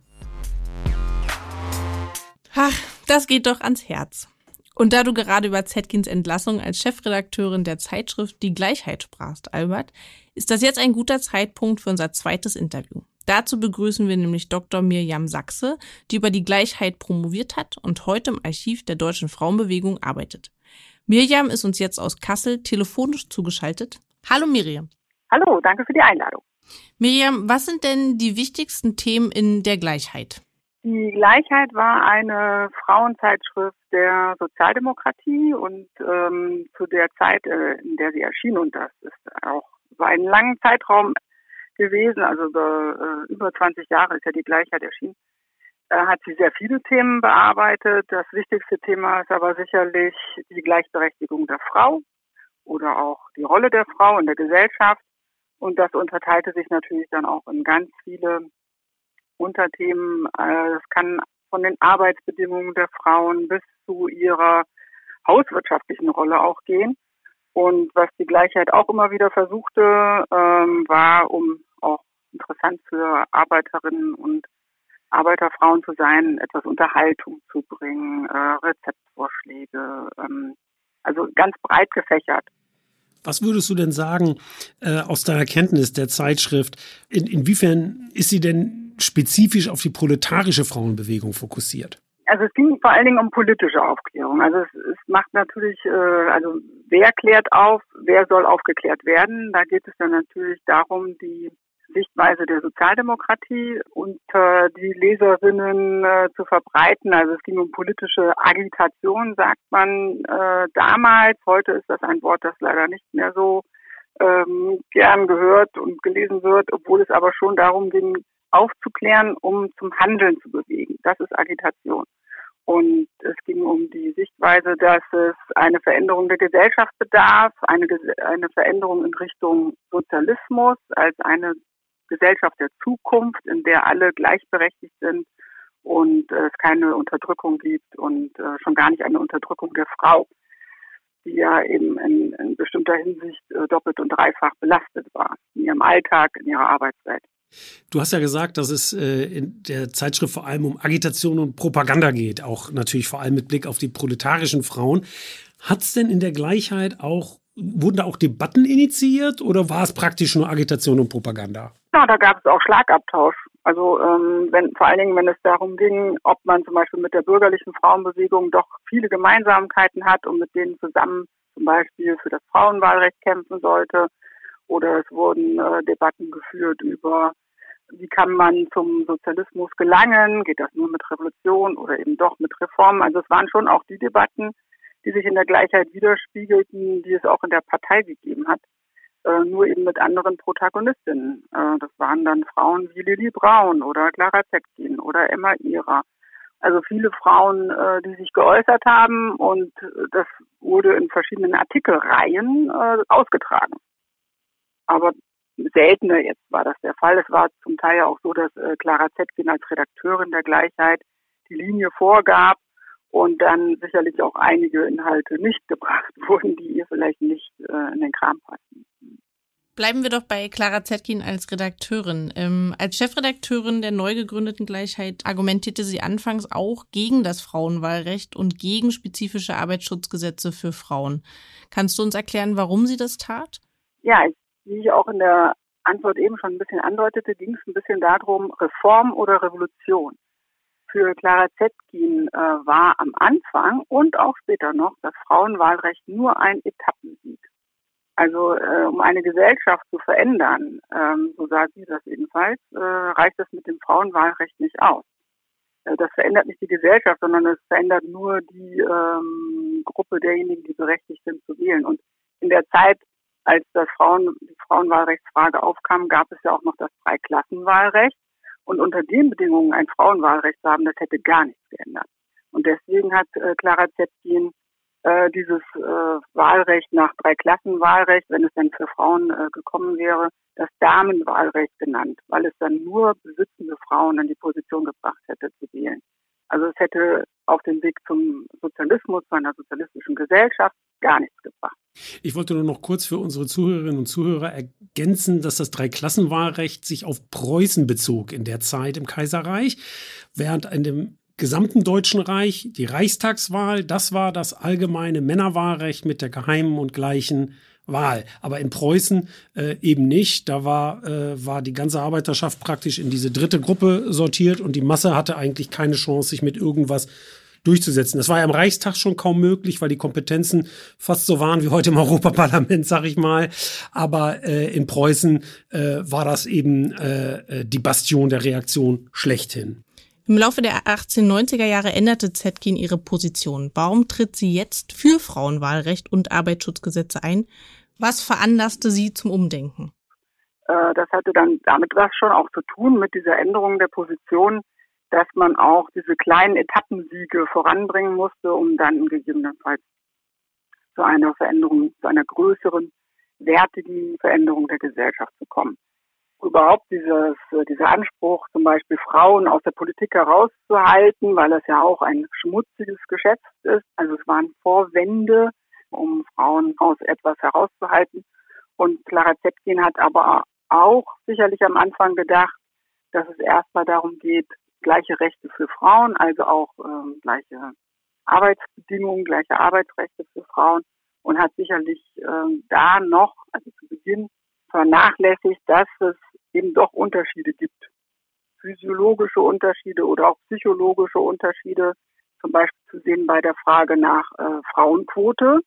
Ach, das geht doch ans Herz. Und da du gerade über Zetkins Entlassung als Chefredakteurin der Zeitschrift Die Gleichheit sprachst, Albert, ist das jetzt ein guter Zeitpunkt für unser zweites Interview. Dazu begrüßen wir nämlich Dr. Mirjam Sachse, die über die Gleichheit promoviert hat und heute im Archiv der Deutschen Frauenbewegung arbeitet. Mirjam ist uns jetzt aus Kassel telefonisch zugeschaltet. Hallo Mirjam. Hallo, danke für die Einladung. Miriam, was sind denn die wichtigsten Themen in der Gleichheit? Die Gleichheit war eine Frauenzeitschrift der Sozialdemokratie und ähm, zu der Zeit, äh, in der sie erschien, und das ist auch so einen langen Zeitraum gewesen, also über, äh, über 20 Jahre ist ja die Gleichheit erschienen, äh, hat sie sehr viele Themen bearbeitet. Das wichtigste Thema ist aber sicherlich die Gleichberechtigung der Frau oder auch die Rolle der Frau in der Gesellschaft. Und das unterteilte sich natürlich dann auch in ganz viele Unterthemen. Äh, kann von den Arbeitsbedingungen der Frauen bis zu ihrer hauswirtschaftlichen Rolle auch gehen. Und was die Gleichheit auch immer wieder versuchte, ähm, war, um auch interessant für Arbeiterinnen und Arbeiterfrauen zu sein, etwas Unterhaltung zu bringen, äh, Rezeptvorschläge, ähm, also ganz breit gefächert. Was würdest du denn sagen äh, aus deiner Kenntnis der Zeitschrift? In, inwiefern ist sie denn spezifisch auf die proletarische Frauenbewegung fokussiert? Also es ging vor allen Dingen um politische Aufklärung. Also es, es macht natürlich, äh, also wer klärt auf, wer soll aufgeklärt werden. Da geht es dann natürlich darum, die Sichtweise der Sozialdemokratie unter die Leserinnen äh, zu verbreiten. Also es ging um politische Agitation, sagt man äh, damals. Heute ist das ein Wort, das leider nicht mehr so ähm, gern gehört und gelesen wird, obwohl es aber schon darum ging, aufzuklären, um zum Handeln zu bewegen. Das ist Agitation. Und es ging um die Sichtweise, dass es eine Veränderung der Gesellschaft bedarf, eine, eine Veränderung in Richtung Sozialismus als eine Gesellschaft der Zukunft, in der alle gleichberechtigt sind und es keine Unterdrückung gibt und äh, schon gar nicht eine Unterdrückung der Frau, die ja eben in, in bestimmter Hinsicht äh, doppelt und dreifach belastet war, in ihrem Alltag, in ihrer Arbeitswelt. Du hast ja gesagt, dass es äh, in der Zeitschrift vor allem um Agitation und Propaganda geht, auch natürlich vor allem mit Blick auf die proletarischen Frauen. Hat es denn in der Gleichheit auch, wurden da auch Debatten initiiert oder war es praktisch nur Agitation und Propaganda? Ja, da gab es auch Schlagabtausch. Also ähm, wenn vor allen Dingen, wenn es darum ging, ob man zum Beispiel mit der bürgerlichen Frauenbewegung doch viele Gemeinsamkeiten hat und mit denen zusammen zum Beispiel für das Frauenwahlrecht kämpfen sollte. Oder es wurden äh, Debatten geführt über wie kann man zum Sozialismus gelangen? Geht das nur mit Revolution oder eben doch mit Reformen? Also es waren schon auch die Debatten, die sich in der Gleichheit widerspiegelten, die es auch in der Partei gegeben hat, äh, nur eben mit anderen Protagonistinnen. Äh, das waren dann Frauen wie Lili Braun oder Clara Zetkin oder Emma Ihrer. Also viele Frauen, äh, die sich geäußert haben und das wurde in verschiedenen Artikelreihen äh, ausgetragen. Aber seltener jetzt war das der Fall. Es war zum Teil auch so, dass äh, Clara Zetkin als Redakteurin der Gleichheit die Linie vorgab und dann sicherlich auch einige Inhalte nicht gebracht wurden, die ihr vielleicht nicht äh, in den Kram passen. Bleiben wir doch bei Clara Zetkin als Redakteurin. Ähm, als Chefredakteurin der neu gegründeten Gleichheit argumentierte sie anfangs auch gegen das Frauenwahlrecht und gegen spezifische Arbeitsschutzgesetze für Frauen. Kannst du uns erklären, warum sie das tat? Ja, wie ich auch in der Antwort eben schon ein bisschen andeutete, ging es ein bisschen darum, Reform oder Revolution. Für Clara Zetkin äh, war am Anfang und auch später noch das Frauenwahlrecht nur ein Etappensieg. Also äh, um eine Gesellschaft zu verändern, ähm, so sagt sie das ebenfalls, äh, reicht es mit dem Frauenwahlrecht nicht aus. Äh, das verändert nicht die Gesellschaft, sondern es verändert nur die ähm, Gruppe derjenigen, die berechtigt sind zu wählen. Und in der Zeit als das Frauen, die Frauenwahlrechtsfrage aufkam, gab es ja auch noch das Dreiklassenwahlrecht. Und unter den Bedingungen ein Frauenwahlrecht zu haben, das hätte gar nichts geändert. Und deswegen hat äh, Clara Zetkin äh, dieses äh, Wahlrecht nach Dreiklassenwahlrecht, wenn es dann für Frauen äh, gekommen wäre, das Damenwahlrecht genannt, weil es dann nur besitzende Frauen in die Position gebracht hätte zu wählen. Also es hätte auf dem Weg zum Sozialismus, zu einer sozialistischen Gesellschaft gar nichts gebracht. Ich wollte nur noch kurz für unsere Zuhörerinnen und Zuhörer ergänzen, dass das Dreiklassenwahlrecht sich auf Preußen bezog in der Zeit im Kaiserreich, während in dem gesamten Deutschen Reich die Reichstagswahl, das war das allgemeine Männerwahlrecht mit der geheimen und gleichen Wahl. Aber in Preußen äh, eben nicht. Da war, äh, war die ganze Arbeiterschaft praktisch in diese dritte Gruppe sortiert und die Masse hatte eigentlich keine Chance, sich mit irgendwas durchzusetzen. Das war ja im Reichstag schon kaum möglich, weil die Kompetenzen fast so waren wie heute im Europaparlament, sag ich mal. Aber äh, in Preußen äh, war das eben äh, äh die Bastion der Reaktion schlechthin. Im Laufe der 1890er Jahre änderte Zetkin ihre Position. Warum tritt sie jetzt für Frauenwahlrecht und Arbeitsschutzgesetze ein? Was veranlasste sie zum Umdenken? Äh, das hatte dann damit was schon auch zu tun mit dieser Änderung der Position dass man auch diese kleinen Etappensiege voranbringen musste, um dann gegebenenfalls zu einer Veränderung, zu einer größeren, wertigen Veränderung der Gesellschaft zu kommen. Überhaupt dieses, dieser Anspruch, zum Beispiel Frauen aus der Politik herauszuhalten, weil das ja auch ein schmutziges Geschäft ist. Also es waren Vorwände, um Frauen aus etwas herauszuhalten. Und Clara Zetkin hat aber auch sicherlich am Anfang gedacht, dass es erstmal darum geht, gleiche Rechte für Frauen, also auch ähm, gleiche Arbeitsbedingungen, gleiche Arbeitsrechte für Frauen und hat sicherlich ähm, da noch, also zu Beginn, vernachlässigt, dass es eben doch Unterschiede gibt. Physiologische Unterschiede oder auch psychologische Unterschiede, zum Beispiel zu sehen bei der Frage nach äh, Frauenquote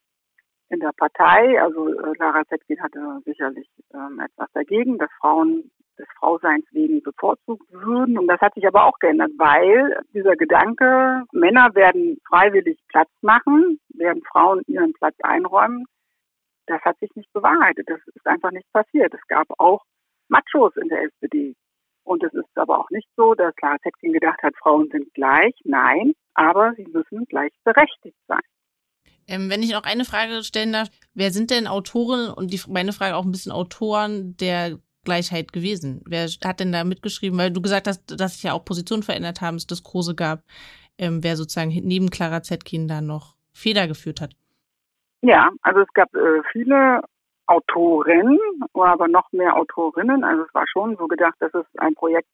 in der Partei. Also äh, Lara Zetkin hatte sicherlich ähm, etwas dagegen, dass Frauen des Frauseins wegen bevorzugt würden. Und das hat sich aber auch geändert, weil dieser Gedanke, Männer werden freiwillig Platz machen, werden Frauen ihren Platz einräumen, das hat sich nicht bewahrheitet. Das ist einfach nicht passiert. Es gab auch Machos in der SPD. Und es ist aber auch nicht so, dass Clara Zetkin gedacht hat, Frauen sind gleich. Nein, aber sie müssen gleichberechtigt sein. Ähm, wenn ich noch eine Frage stellen darf, wer sind denn Autoren und die, meine Frage auch ein bisschen Autoren der Gleichheit gewesen? Wer hat denn da mitgeschrieben? Weil du gesagt hast, dass sich ja auch Positionen verändert haben, es Diskurse gab, ähm, wer sozusagen neben Clara Zetkin da noch Feder geführt hat. Ja, also es gab äh, viele Autoren, aber noch mehr Autorinnen. Also es war schon so gedacht, dass es ein Projekt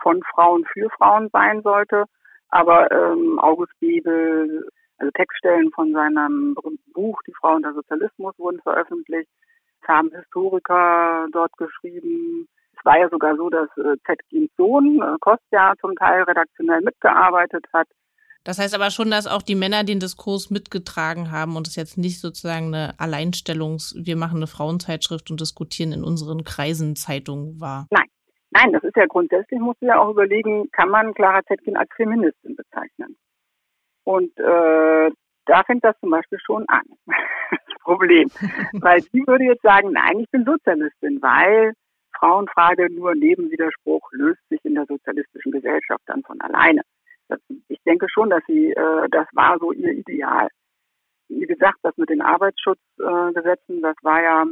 von Frauen für Frauen sein sollte. Aber ähm, August Bebel, also Textstellen von seinem berühmten Buch Die Frau und der Sozialismus wurden veröffentlicht. Es haben Historiker dort geschrieben. Es war ja sogar so, dass äh, Zetkins Sohn äh, Kostja zum Teil redaktionell mitgearbeitet hat. Das heißt aber schon, dass auch die Männer den Diskurs mitgetragen haben und es jetzt nicht sozusagen eine Alleinstellungs-, wir machen eine Frauenzeitschrift und diskutieren in unseren Kreisen Zeitung war. Nein. Nein, das ist ja grundsätzlich, musst du ja auch überlegen, kann man Clara Zetkin als Feministin bezeichnen? Und äh, da fängt das zum Beispiel schon an, das Problem. weil sie würde jetzt sagen, nein, ich bin Sozialistin, weil Frauenfrage nur Nebenwiderspruch löst sich in der sozialistischen Gesellschaft dann von alleine. Das, ich denke schon, dass sie, äh, das war so ihr Ideal. Wie gesagt, das mit den Arbeitsschutzgesetzen, äh, das war ja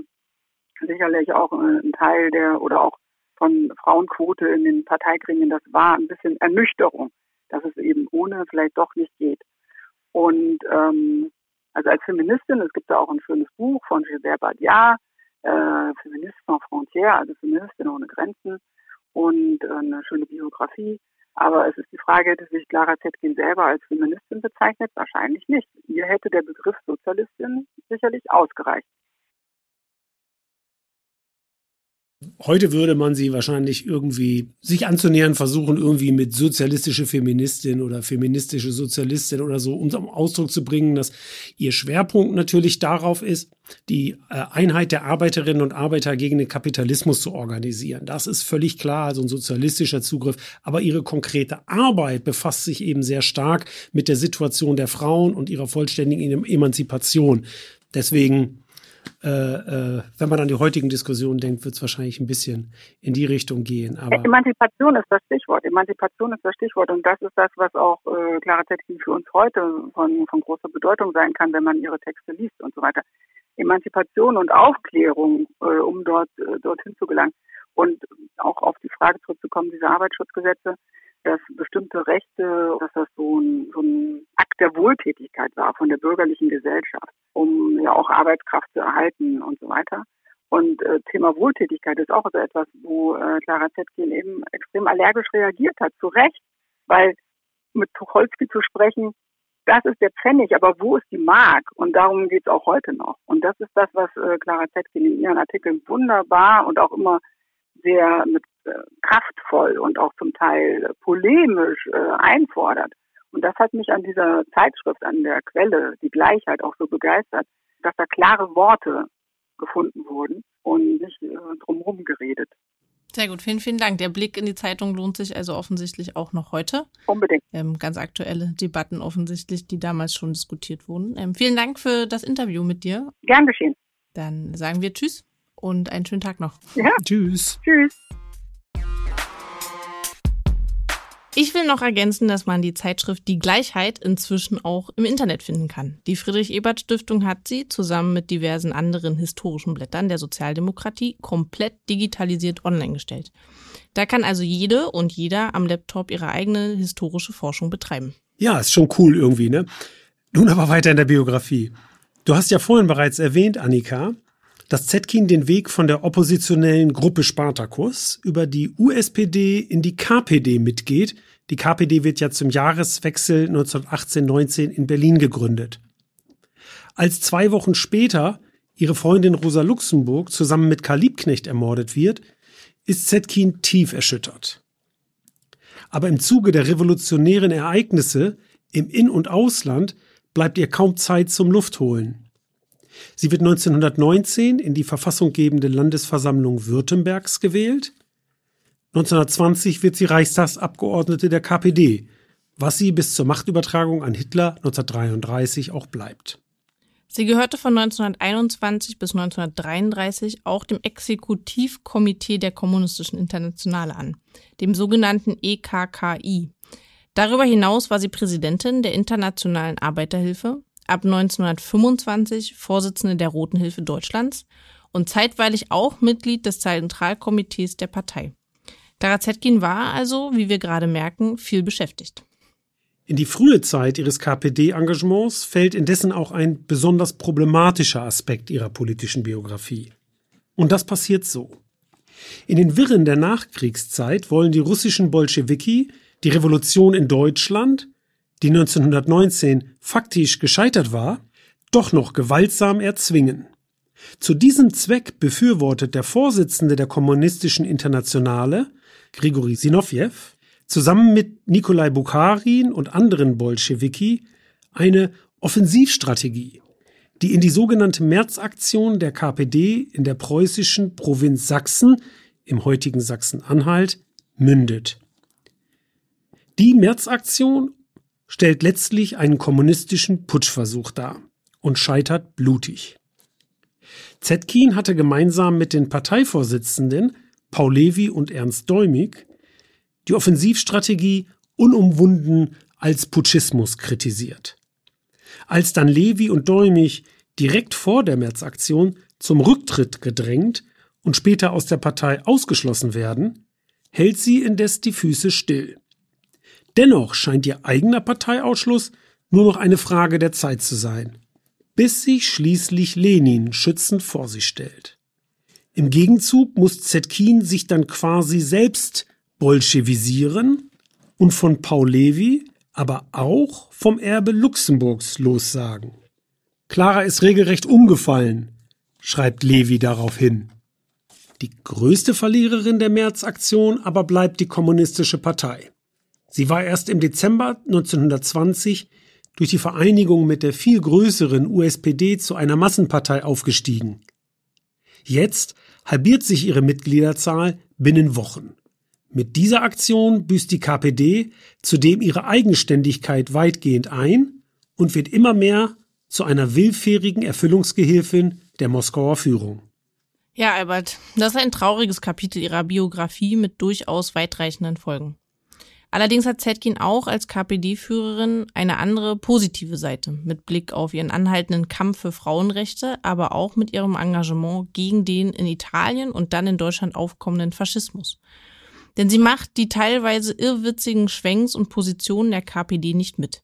sicherlich auch äh, ein Teil der oder auch von Frauenquote in den Parteigremien, das war ein bisschen Ernüchterung, dass es eben ohne vielleicht doch nicht geht. Und ähm, also als Feministin, es gibt da auch ein schönes Buch von Gilbert Badiat, äh, Feminist sans frontières, also Feministin ohne Grenzen und äh, eine schöne Biografie. Aber es ist die Frage, hätte sich Clara Zetkin selber als Feministin bezeichnet? Wahrscheinlich nicht. Ihr hätte der Begriff Sozialistin sicherlich ausgereicht. Heute würde man sie wahrscheinlich irgendwie sich anzunähern versuchen, irgendwie mit sozialistische Feministin oder feministische Sozialistin oder so, um zum Ausdruck zu bringen, dass ihr Schwerpunkt natürlich darauf ist, die äh, Einheit der Arbeiterinnen und Arbeiter gegen den Kapitalismus zu organisieren. Das ist völlig klar, also ein sozialistischer Zugriff. Aber ihre konkrete Arbeit befasst sich eben sehr stark mit der Situation der Frauen und ihrer vollständigen Emanzipation. Deswegen äh, äh, wenn man an die heutigen Diskussionen denkt, wird es wahrscheinlich ein bisschen in die Richtung gehen. Aber Emanzipation ist das Stichwort. Emanzipation ist das Stichwort. Und das ist das, was auch äh, Zetkin für uns heute von, von großer Bedeutung sein kann, wenn man ihre Texte liest und so weiter. Emanzipation und Aufklärung, äh, um dort äh, dorthin zu gelangen. Und auch auf die Frage zurückzukommen, diese Arbeitsschutzgesetze, dass bestimmte Rechte, dass das so ein, so ein Akt der Wohltätigkeit war von der bürgerlichen Gesellschaft, um ja auch Arbeitskraft zu erhalten und so weiter. Und äh, Thema Wohltätigkeit ist auch so etwas, wo äh, Clara Zetkin eben extrem allergisch reagiert hat, zu Recht, weil mit Tucholsky zu sprechen, das ist der Pfennig, aber wo ist die Mark? Und darum geht es auch heute noch. Und das ist das, was äh, Clara Zetkin in ihren Artikeln wunderbar und auch immer sehr mit kraftvoll und auch zum Teil polemisch äh, einfordert. Und das hat mich an dieser Zeitschrift, an der Quelle, die Gleichheit auch so begeistert, dass da klare Worte gefunden wurden und nicht äh, drumherum geredet. Sehr gut, vielen, vielen Dank. Der Blick in die Zeitung lohnt sich also offensichtlich auch noch heute. Unbedingt. Ähm, ganz aktuelle Debatten offensichtlich, die damals schon diskutiert wurden. Ähm, vielen Dank für das Interview mit dir. Gern geschehen. Dann sagen wir Tschüss und einen schönen Tag noch. Ja. Tschüss. Tschüss. Ich will noch ergänzen, dass man die Zeitschrift Die Gleichheit inzwischen auch im Internet finden kann. Die Friedrich-Ebert-Stiftung hat sie zusammen mit diversen anderen historischen Blättern der Sozialdemokratie komplett digitalisiert online gestellt. Da kann also jede und jeder am Laptop ihre eigene historische Forschung betreiben. Ja, ist schon cool irgendwie, ne? Nun aber weiter in der Biografie. Du hast ja vorhin bereits erwähnt, Annika, dass Zetkin den Weg von der oppositionellen Gruppe Spartacus über die USPD in die KPD mitgeht. Die KPD wird ja zum Jahreswechsel 1918-19 in Berlin gegründet. Als zwei Wochen später ihre Freundin Rosa Luxemburg zusammen mit Karl Liebknecht ermordet wird, ist Zetkin tief erschüttert. Aber im Zuge der revolutionären Ereignisse im In- und Ausland bleibt ihr kaum Zeit zum Luftholen. Sie wird 1919 in die verfassunggebende Landesversammlung Württembergs gewählt. 1920 wird sie Reichstagsabgeordnete der KPD, was sie bis zur Machtübertragung an Hitler 1933 auch bleibt. Sie gehörte von 1921 bis 1933 auch dem Exekutivkomitee der Kommunistischen Internationale an, dem sogenannten EKKI. Darüber hinaus war sie Präsidentin der Internationalen Arbeiterhilfe, ab 1925 Vorsitzende der Roten Hilfe Deutschlands und zeitweilig auch Mitglied des Zentralkomitees der Partei. Clara Zetkin war also, wie wir gerade merken, viel beschäftigt. In die frühe Zeit ihres KPD-Engagements fällt indessen auch ein besonders problematischer Aspekt ihrer politischen Biografie. Und das passiert so. In den Wirren der Nachkriegszeit wollen die russischen Bolschewiki die Revolution in Deutschland, die 1919 faktisch gescheitert war, doch noch gewaltsam erzwingen. Zu diesem Zweck befürwortet der Vorsitzende der Kommunistischen Internationale, Grigori Sinowjew, zusammen mit Nikolai Bukharin und anderen Bolschewiki eine Offensivstrategie, die in die sogenannte Märzaktion der KPD in der preußischen Provinz Sachsen, im heutigen Sachsen-Anhalt, mündet. Die Märzaktion stellt letztlich einen kommunistischen Putschversuch dar und scheitert blutig. Zetkin hatte gemeinsam mit den Parteivorsitzenden Paul Levi und Ernst Däumig die Offensivstrategie unumwunden als Putschismus kritisiert. Als dann Levi und Däumig direkt vor der Märzaktion zum Rücktritt gedrängt und später aus der Partei ausgeschlossen werden, hält sie indes die Füße still. Dennoch scheint ihr eigener Parteiausschluss nur noch eine Frage der Zeit zu sein bis sich schließlich Lenin schützend vor sie stellt. Im Gegenzug muss Zetkin sich dann quasi selbst bolschewisieren und von Paul Levi, aber auch vom Erbe Luxemburgs lossagen. Clara ist regelrecht umgefallen, schreibt Levi daraufhin. Die größte Verliererin der Märzaktion aber bleibt die Kommunistische Partei. Sie war erst im Dezember 1920 durch die Vereinigung mit der viel größeren USPD zu einer Massenpartei aufgestiegen. Jetzt halbiert sich ihre Mitgliederzahl binnen Wochen. Mit dieser Aktion büßt die KPD zudem ihre Eigenständigkeit weitgehend ein und wird immer mehr zu einer willfährigen Erfüllungsgehilfin der Moskauer Führung. Ja, Albert, das ist ein trauriges Kapitel ihrer Biografie mit durchaus weitreichenden Folgen. Allerdings hat Zetkin auch als KPD-Führerin eine andere positive Seite mit Blick auf ihren anhaltenden Kampf für Frauenrechte, aber auch mit ihrem Engagement gegen den in Italien und dann in Deutschland aufkommenden Faschismus. Denn sie macht die teilweise irrwitzigen Schwenks und Positionen der KPD nicht mit.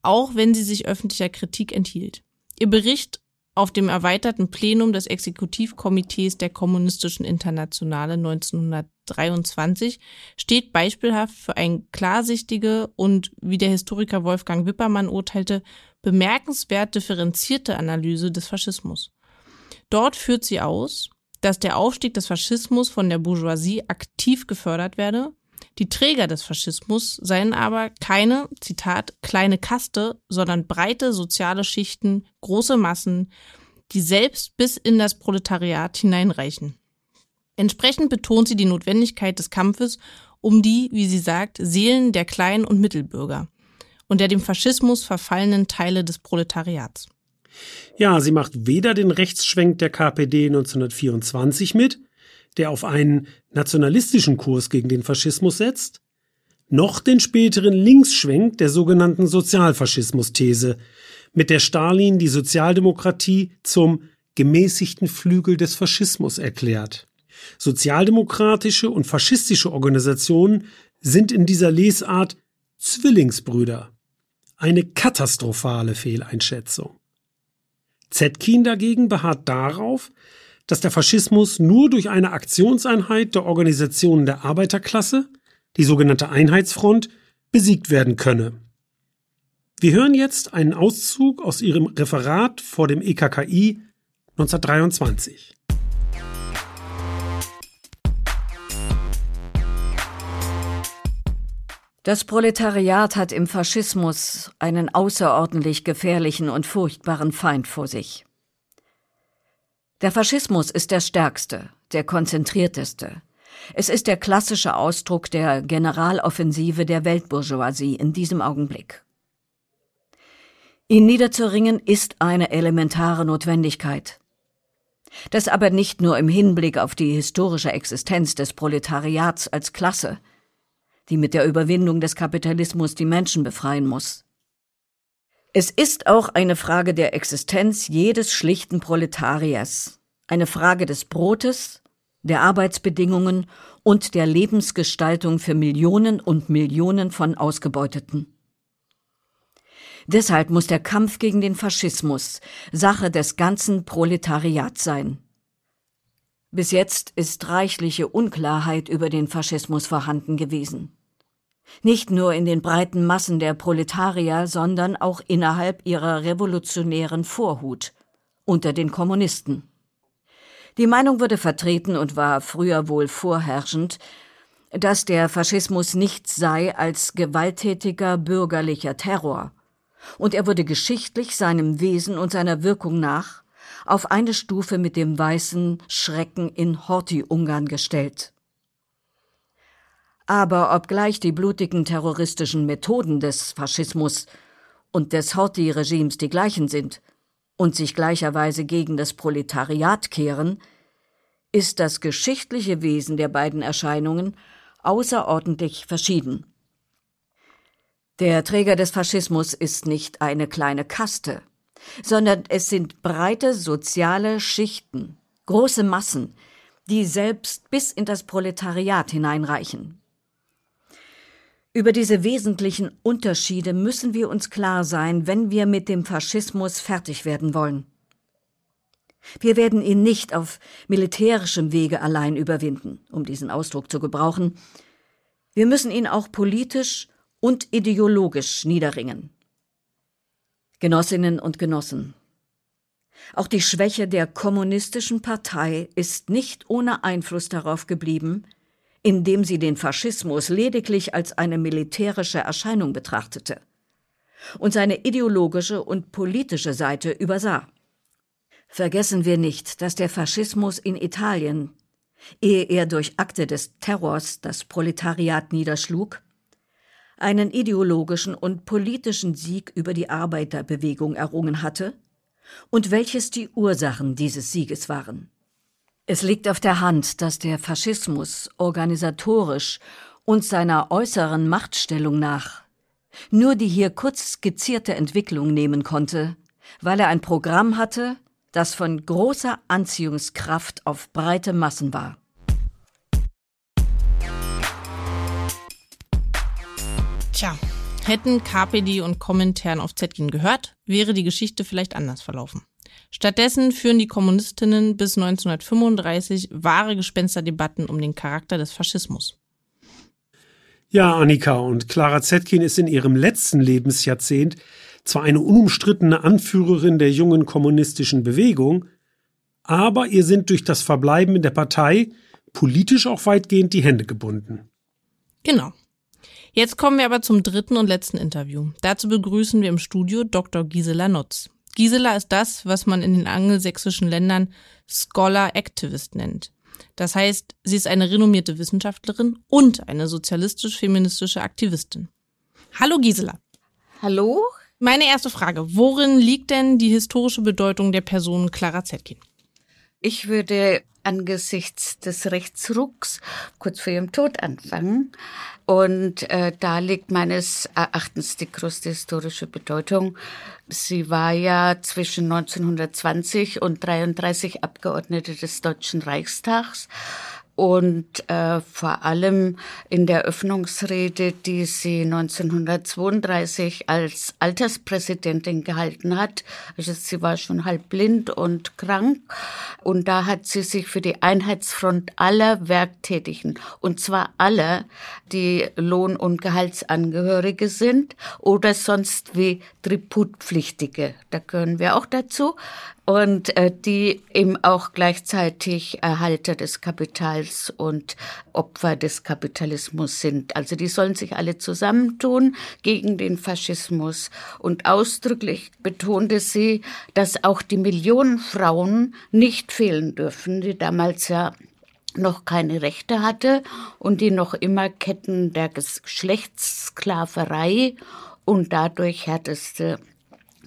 Auch wenn sie sich öffentlicher Kritik enthielt. Ihr Bericht auf dem erweiterten Plenum des Exekutivkomitees der Kommunistischen Internationale 1923 steht beispielhaft für ein klarsichtige und, wie der Historiker Wolfgang Wippermann urteilte, bemerkenswert differenzierte Analyse des Faschismus. Dort führt sie aus, dass der Aufstieg des Faschismus von der Bourgeoisie aktiv gefördert werde, die Träger des Faschismus seien aber keine, Zitat, kleine Kaste, sondern breite soziale Schichten, große Massen, die selbst bis in das Proletariat hineinreichen. Entsprechend betont sie die Notwendigkeit des Kampfes um die, wie sie sagt, Seelen der Klein- und Mittelbürger und der dem Faschismus verfallenen Teile des Proletariats. Ja, sie macht weder den Rechtsschwenk der KPD 1924 mit, der auf einen nationalistischen Kurs gegen den Faschismus setzt, noch den späteren Linksschwenk der sogenannten Sozialfaschismus-These, mit der Stalin die Sozialdemokratie zum gemäßigten Flügel des Faschismus erklärt. Sozialdemokratische und faschistische Organisationen sind in dieser Lesart Zwillingsbrüder. Eine katastrophale Fehleinschätzung. Zetkin dagegen beharrt darauf, dass der Faschismus nur durch eine Aktionseinheit der Organisationen der Arbeiterklasse, die sogenannte Einheitsfront, besiegt werden könne. Wir hören jetzt einen Auszug aus ihrem Referat vor dem EKKI 1923. Das Proletariat hat im Faschismus einen außerordentlich gefährlichen und furchtbaren Feind vor sich. Der Faschismus ist der stärkste, der konzentrierteste. Es ist der klassische Ausdruck der Generaloffensive der Weltbourgeoisie in diesem Augenblick. Ihn niederzuringen ist eine elementare Notwendigkeit. Das aber nicht nur im Hinblick auf die historische Existenz des Proletariats als Klasse. Die mit der Überwindung des Kapitalismus die Menschen befreien muss. Es ist auch eine Frage der Existenz jedes schlichten Proletariers, eine Frage des Brotes, der Arbeitsbedingungen und der Lebensgestaltung für Millionen und Millionen von Ausgebeuteten. Deshalb muss der Kampf gegen den Faschismus Sache des ganzen Proletariats sein. Bis jetzt ist reichliche Unklarheit über den Faschismus vorhanden gewesen. Nicht nur in den breiten Massen der Proletarier, sondern auch innerhalb ihrer revolutionären Vorhut, unter den Kommunisten. Die Meinung wurde vertreten und war früher wohl vorherrschend, dass der Faschismus nichts sei als gewalttätiger bürgerlicher Terror, und er wurde geschichtlich seinem Wesen und seiner Wirkung nach auf eine Stufe mit dem weißen Schrecken in Horthy-Ungarn gestellt. Aber obgleich die blutigen terroristischen Methoden des Faschismus und des Horthy-Regimes die gleichen sind und sich gleicherweise gegen das Proletariat kehren, ist das geschichtliche Wesen der beiden Erscheinungen außerordentlich verschieden. Der Träger des Faschismus ist nicht eine kleine Kaste, sondern es sind breite soziale Schichten, große Massen, die selbst bis in das Proletariat hineinreichen. Über diese wesentlichen Unterschiede müssen wir uns klar sein, wenn wir mit dem Faschismus fertig werden wollen. Wir werden ihn nicht auf militärischem Wege allein überwinden, um diesen Ausdruck zu gebrauchen. Wir müssen ihn auch politisch und ideologisch niederringen. Genossinnen und Genossen, auch die Schwäche der kommunistischen Partei ist nicht ohne Einfluss darauf geblieben, indem sie den Faschismus lediglich als eine militärische Erscheinung betrachtete und seine ideologische und politische Seite übersah. Vergessen wir nicht, dass der Faschismus in Italien, ehe er durch Akte des Terrors das Proletariat niederschlug, einen ideologischen und politischen Sieg über die Arbeiterbewegung errungen hatte und welches die Ursachen dieses Sieges waren. Es liegt auf der Hand, dass der Faschismus organisatorisch und seiner äußeren Machtstellung nach nur die hier kurz skizzierte Entwicklung nehmen konnte, weil er ein Programm hatte, das von großer Anziehungskraft auf breite Massen war. Tja, hätten KPD und Kommentaren auf Zetkin gehört, wäre die Geschichte vielleicht anders verlaufen. Stattdessen führen die Kommunistinnen bis 1935 wahre Gespensterdebatten um den Charakter des Faschismus. Ja, Annika, und Clara Zetkin ist in ihrem letzten Lebensjahrzehnt zwar eine unumstrittene Anführerin der jungen kommunistischen Bewegung, aber ihr sind durch das Verbleiben in der Partei politisch auch weitgehend die Hände gebunden. Genau. Jetzt kommen wir aber zum dritten und letzten Interview. Dazu begrüßen wir im Studio Dr. Gisela Nutz. Gisela ist das, was man in den angelsächsischen Ländern Scholar Activist nennt. Das heißt, sie ist eine renommierte Wissenschaftlerin und eine sozialistisch-feministische Aktivistin. Hallo Gisela. Hallo. Meine erste Frage. Worin liegt denn die historische Bedeutung der Person Clara Zetkin? Ich würde angesichts des Rechtsrucks kurz vor ihrem Tod anfangen. Und äh, da liegt meines Erachtens die größte historische Bedeutung. Sie war ja zwischen 1920 und 33 Abgeordnete des Deutschen Reichstags und äh, vor allem in der Öffnungsrede, die sie 1932 als Alterspräsidentin gehalten hat. Also sie war schon halb blind und krank. Und da hat sie sich für die Einheitsfront aller Werktätigen und zwar aller, die Lohn- und Gehaltsangehörige sind oder sonst wie Tributpflichtige, da gehören wir auch dazu, und äh, die eben auch gleichzeitig Erhalter des Kapitals und Opfer des Kapitalismus sind. Also die sollen sich alle zusammentun gegen den Faschismus. Und ausdrücklich betonte sie, dass auch die Millionen Frauen nicht fehlen dürfen, die damals ja noch keine Rechte hatte und die noch immer Ketten der Geschlechtssklaverei und dadurch härteste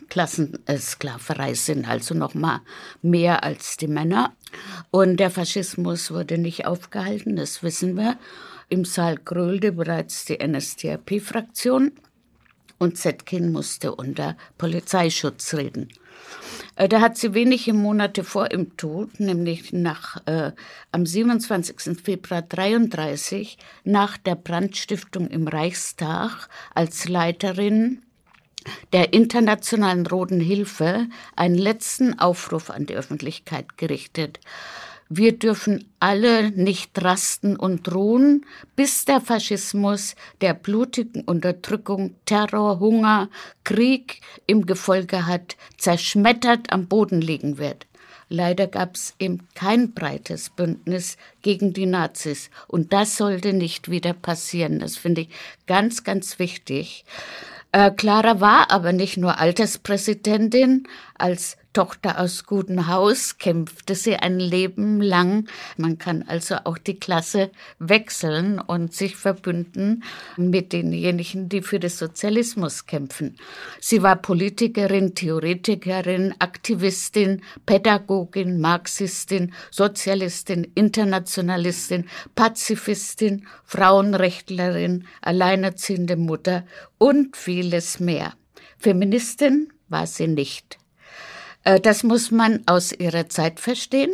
Klassensklaverei sind, also noch mal mehr als die Männer. Und der Faschismus wurde nicht aufgehalten, das wissen wir. Im Saal grölte bereits die NSDAP-Fraktion und Zetkin musste unter Polizeischutz reden. Äh, da hat sie wenige Monate vor ihrem Tod, nämlich nach, äh, am 27. Februar 33, nach der Brandstiftung im Reichstag als Leiterin der Internationalen Roten Hilfe einen letzten Aufruf an die Öffentlichkeit gerichtet. Wir dürfen alle nicht rasten und ruhen, bis der Faschismus der blutigen Unterdrückung, Terror, Hunger, Krieg im Gefolge hat, zerschmettert am Boden liegen wird. Leider gab es eben kein breites Bündnis gegen die Nazis. Und das sollte nicht wieder passieren. Das finde ich ganz, ganz wichtig. Äh, Clara war aber nicht nur Alterspräsidentin. Als Tochter aus gutem Haus kämpfte sie ein Leben lang. Man kann also auch die Klasse wechseln und sich verbünden mit denjenigen, die für den Sozialismus kämpfen. Sie war Politikerin, Theoretikerin, Aktivistin, Pädagogin, Marxistin, Sozialistin, Internationalistin, Pazifistin, Frauenrechtlerin, alleinerziehende Mutter und vieles mehr. Feministin war sie nicht. Äh, das muss man aus ihrer Zeit verstehen.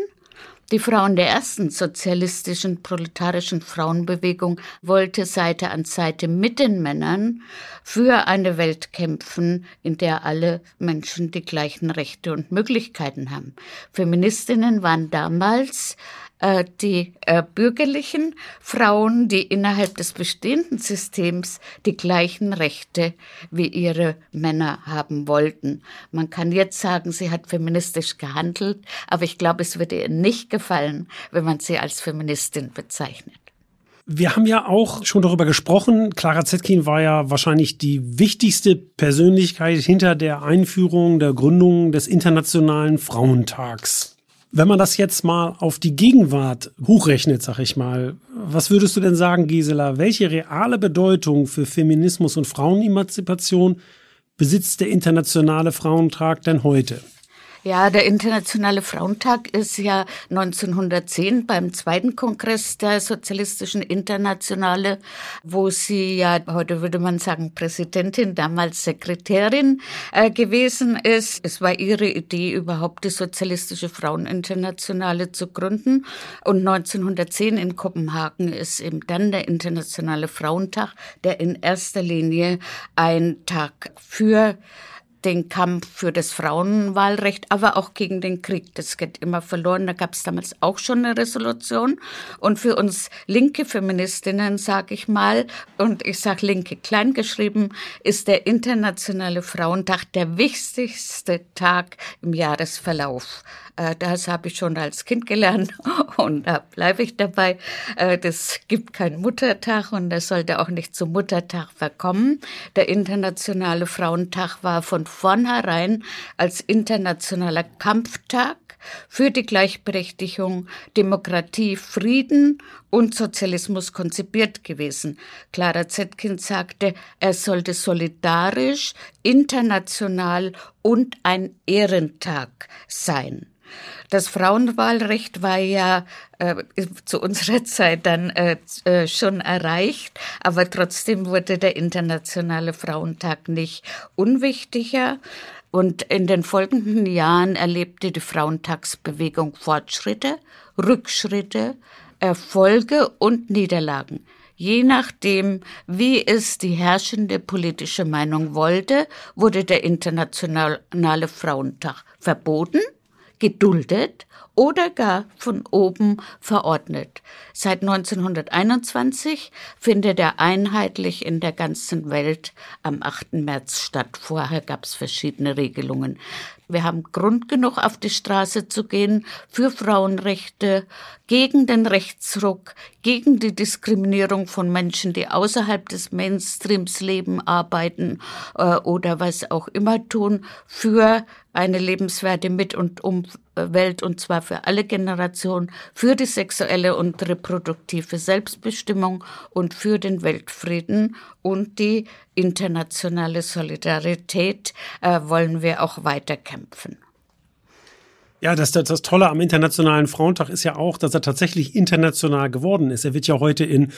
Die Frauen der ersten sozialistischen proletarischen Frauenbewegung wollte Seite an Seite mit den Männern für eine Welt kämpfen, in der alle Menschen die gleichen Rechte und Möglichkeiten haben. Feministinnen waren damals äh, die äh, bürgerlichen Frauen, die innerhalb des bestehenden Systems die gleichen Rechte wie ihre Männer haben wollten. Man kann jetzt sagen, sie hat feministisch gehandelt, aber ich glaube, es würde ihr nicht gefallen, wenn man sie als Feministin bezeichnet. Wir haben ja auch schon darüber gesprochen. Clara Zetkin war ja wahrscheinlich die wichtigste Persönlichkeit hinter der Einführung, der Gründung des Internationalen Frauentags. Wenn man das jetzt mal auf die Gegenwart hochrechnet, sag ich mal, was würdest du denn sagen, Gisela? Welche reale Bedeutung für Feminismus und Frauenemanzipation besitzt der internationale Frauentag denn heute? Ja, der Internationale Frauentag ist ja 1910 beim zweiten Kongress der Sozialistischen Internationale, wo sie ja, heute würde man sagen Präsidentin, damals Sekretärin äh, gewesen ist. Es war ihre Idee, überhaupt die Sozialistische Fraueninternationale zu gründen. Und 1910 in Kopenhagen ist eben dann der Internationale Frauentag, der in erster Linie ein Tag für den Kampf für das Frauenwahlrecht, aber auch gegen den Krieg. Das geht immer verloren. Da gab es damals auch schon eine Resolution. Und für uns linke Feministinnen, sage ich mal, und ich sage linke kleingeschrieben, ist der Internationale Frauentag der wichtigste Tag im Jahresverlauf. Äh, das habe ich schon als Kind gelernt und da bleibe ich dabei. Äh, das gibt keinen Muttertag und das sollte auch nicht zum Muttertag verkommen. Der Internationale Frauentag war von vornherein als internationaler Kampftag für die Gleichberechtigung, Demokratie, Frieden und Sozialismus konzipiert gewesen. Clara Zetkin sagte, er sollte solidarisch, international und ein Ehrentag sein. Das Frauenwahlrecht war ja äh, zu unserer Zeit dann äh, äh, schon erreicht, aber trotzdem wurde der Internationale Frauentag nicht unwichtiger. Und in den folgenden Jahren erlebte die Frauentagsbewegung Fortschritte, Rückschritte, Erfolge und Niederlagen. Je nachdem, wie es die herrschende politische Meinung wollte, wurde der Internationale Frauentag verboten geduldet oder gar von oben verordnet. Seit 1921 findet er einheitlich in der ganzen Welt am 8. März statt. Vorher gab es verschiedene Regelungen. Wir haben Grund genug, auf die Straße zu gehen für Frauenrechte, gegen den Rechtsruck, gegen die Diskriminierung von Menschen, die außerhalb des Mainstreams leben, arbeiten äh, oder was auch immer tun, für eine lebenswerte Mit- und Umwelt und zwar für alle Generationen, für die sexuelle und reproduktive Selbstbestimmung und für den Weltfrieden und die internationale Solidarität äh, wollen wir auch weiter kämpfen. Ja, das, das, das Tolle am Internationalen Frauentag ist ja auch, dass er tatsächlich international geworden ist. Er wird ja heute in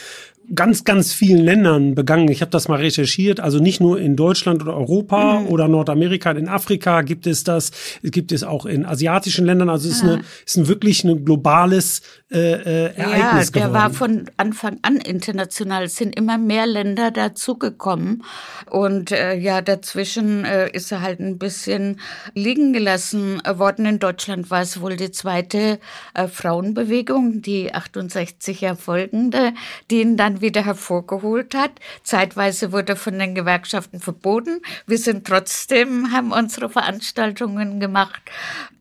ganz, ganz vielen Ländern begangen. Ich habe das mal recherchiert. Also nicht nur in Deutschland oder Europa mhm. oder Nordamerika, in Afrika gibt es das, gibt es auch in asiatischen Ländern. Also es ist, eine, ist ein wirklich ein globales äh, äh, Ereignis ja, der geworden. war von Anfang an international. Es sind immer mehr Länder dazugekommen und äh, ja, dazwischen äh, ist er halt ein bisschen liegen gelassen worden. In Deutschland war es wohl die zweite äh, Frauenbewegung, die 68 er folgende, die ihn dann wieder hervorgeholt hat. Zeitweise wurde von den Gewerkschaften verboten. Wir sind trotzdem, haben unsere Veranstaltungen gemacht.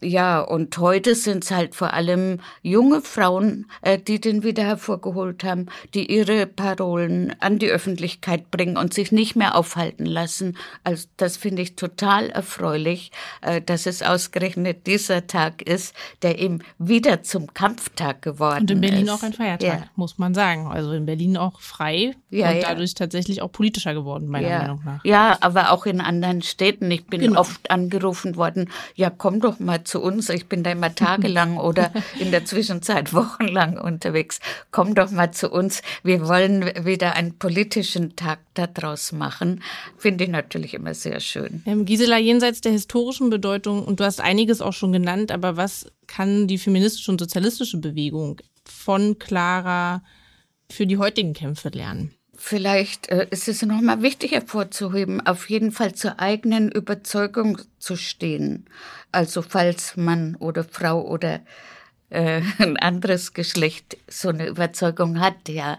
Ja, und heute sind es halt vor allem junge Frauen, äh, die den wieder hervorgeholt haben, die ihre Parolen an die Öffentlichkeit bringen und sich nicht mehr aufhalten lassen. Also das finde ich total erfreulich, äh, dass es ausgerechnet dieser Tag ist, der eben wieder zum Kampftag geworden ist. Und in Berlin ist. auch ein Feiertag, ja. muss man sagen. Also in Berlin auch frei ja, und ja. dadurch tatsächlich auch politischer geworden, meiner. Meinung nach. Ja, aber auch in anderen Städten. Ich bin genau. oft angerufen worden, ja, komm doch mal zu uns. Ich bin da immer tagelang oder in der Zwischenzeit wochenlang unterwegs. Komm doch mal zu uns. Wir wollen wieder einen politischen Tag daraus machen. Finde ich natürlich immer sehr schön. Ähm, Gisela, jenseits der historischen Bedeutung, und du hast einiges auch schon genannt, aber was kann die feministische und sozialistische Bewegung von Clara für die heutigen Kämpfe lernen? Vielleicht äh, ist es nochmal wichtig hervorzuheben, auf jeden Fall zur eigenen Überzeugung zu stehen. Also falls Mann oder Frau oder äh, ein anderes Geschlecht so eine Überzeugung hat, ja,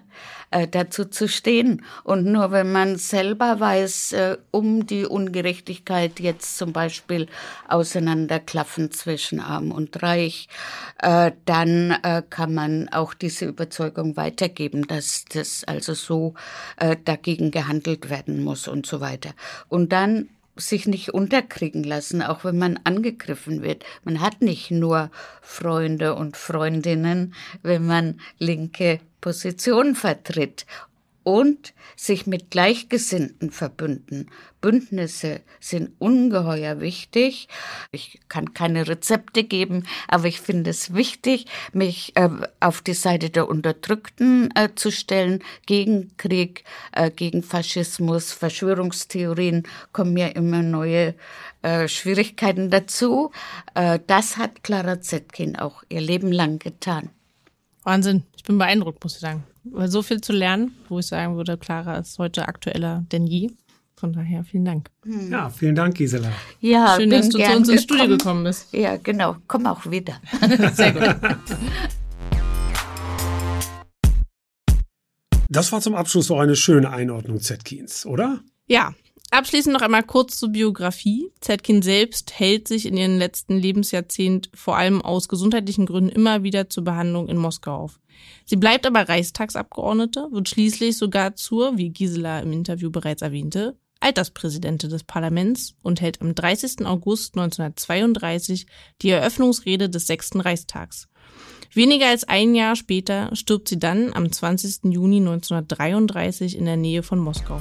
äh, dazu zu stehen. Und nur wenn man selber weiß, äh, um die Ungerechtigkeit jetzt zum Beispiel auseinanderklaffen zwischen Arm und Reich, äh, dann äh, kann man auch diese Überzeugung weitergeben, dass das also so äh, dagegen gehandelt werden muss und so weiter. Und dann sich nicht unterkriegen lassen, auch wenn man angegriffen wird. Man hat nicht nur Freunde und Freundinnen, wenn man linke Position vertritt und sich mit Gleichgesinnten verbünden. Bündnisse sind ungeheuer wichtig. Ich kann keine Rezepte geben, aber ich finde es wichtig, mich äh, auf die Seite der Unterdrückten äh, zu stellen, gegen Krieg, äh, gegen Faschismus, Verschwörungstheorien kommen mir immer neue äh, Schwierigkeiten dazu. Äh, das hat Clara Zetkin auch ihr Leben lang getan. Wahnsinn. Ich bin beeindruckt, muss ich sagen. Weil so viel zu lernen, wo ich sagen würde, Clara ist heute aktueller denn je. Von daher vielen Dank. Hm. Ja, vielen Dank, Gisela. Ja, schön, dass du zu uns ins Studio gekommen bist. Ja, genau. Komm auch wieder. Sehr gut. Das war zum Abschluss so eine schöne Einordnung Zetkins, oder? Ja, Abschließend noch einmal kurz zur Biografie. Zetkin selbst hält sich in ihrem letzten Lebensjahrzehnt vor allem aus gesundheitlichen Gründen immer wieder zur Behandlung in Moskau auf. Sie bleibt aber Reichstagsabgeordnete, wird schließlich sogar zur, wie Gisela im Interview bereits erwähnte, Alterspräsidentin des Parlaments und hält am 30. August 1932 die Eröffnungsrede des sechsten Reichstags. Weniger als ein Jahr später stirbt sie dann am 20. Juni 1933 in der Nähe von Moskau.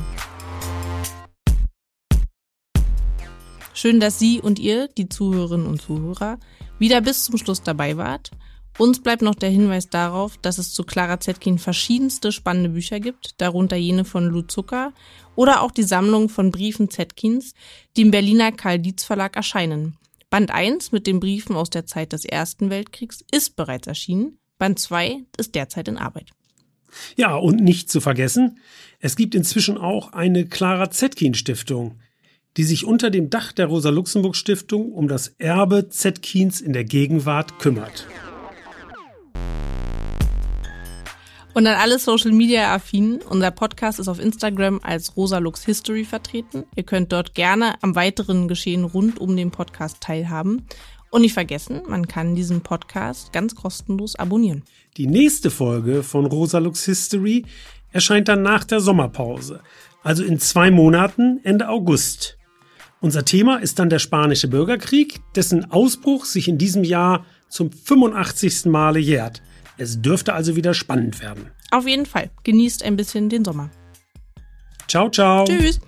Schön, dass Sie und ihr, die Zuhörerinnen und Zuhörer, wieder bis zum Schluss dabei wart. Uns bleibt noch der Hinweis darauf, dass es zu Clara Zetkin verschiedenste spannende Bücher gibt, darunter jene von Lou Zucker oder auch die Sammlung von Briefen Zetkins, die im Berliner Karl Dietz Verlag erscheinen. Band 1 mit den Briefen aus der Zeit des Ersten Weltkriegs ist bereits erschienen. Band 2 ist derzeit in Arbeit. Ja, und nicht zu vergessen, es gibt inzwischen auch eine Clara Zetkin Stiftung die sich unter dem Dach der Rosa-Luxemburg-Stiftung um das Erbe Zetkins in der Gegenwart kümmert. Und an alle Social Media affinen. Unser Podcast ist auf Instagram als Rosalux History vertreten. Ihr könnt dort gerne am weiteren Geschehen rund um den Podcast teilhaben. Und nicht vergessen, man kann diesen Podcast ganz kostenlos abonnieren. Die nächste Folge von Rosalux History erscheint dann nach der Sommerpause, also in zwei Monaten Ende August. Unser Thema ist dann der Spanische Bürgerkrieg, dessen Ausbruch sich in diesem Jahr zum 85. Male jährt. Es dürfte also wieder spannend werden. Auf jeden Fall. Genießt ein bisschen den Sommer. Ciao, ciao. Tschüss.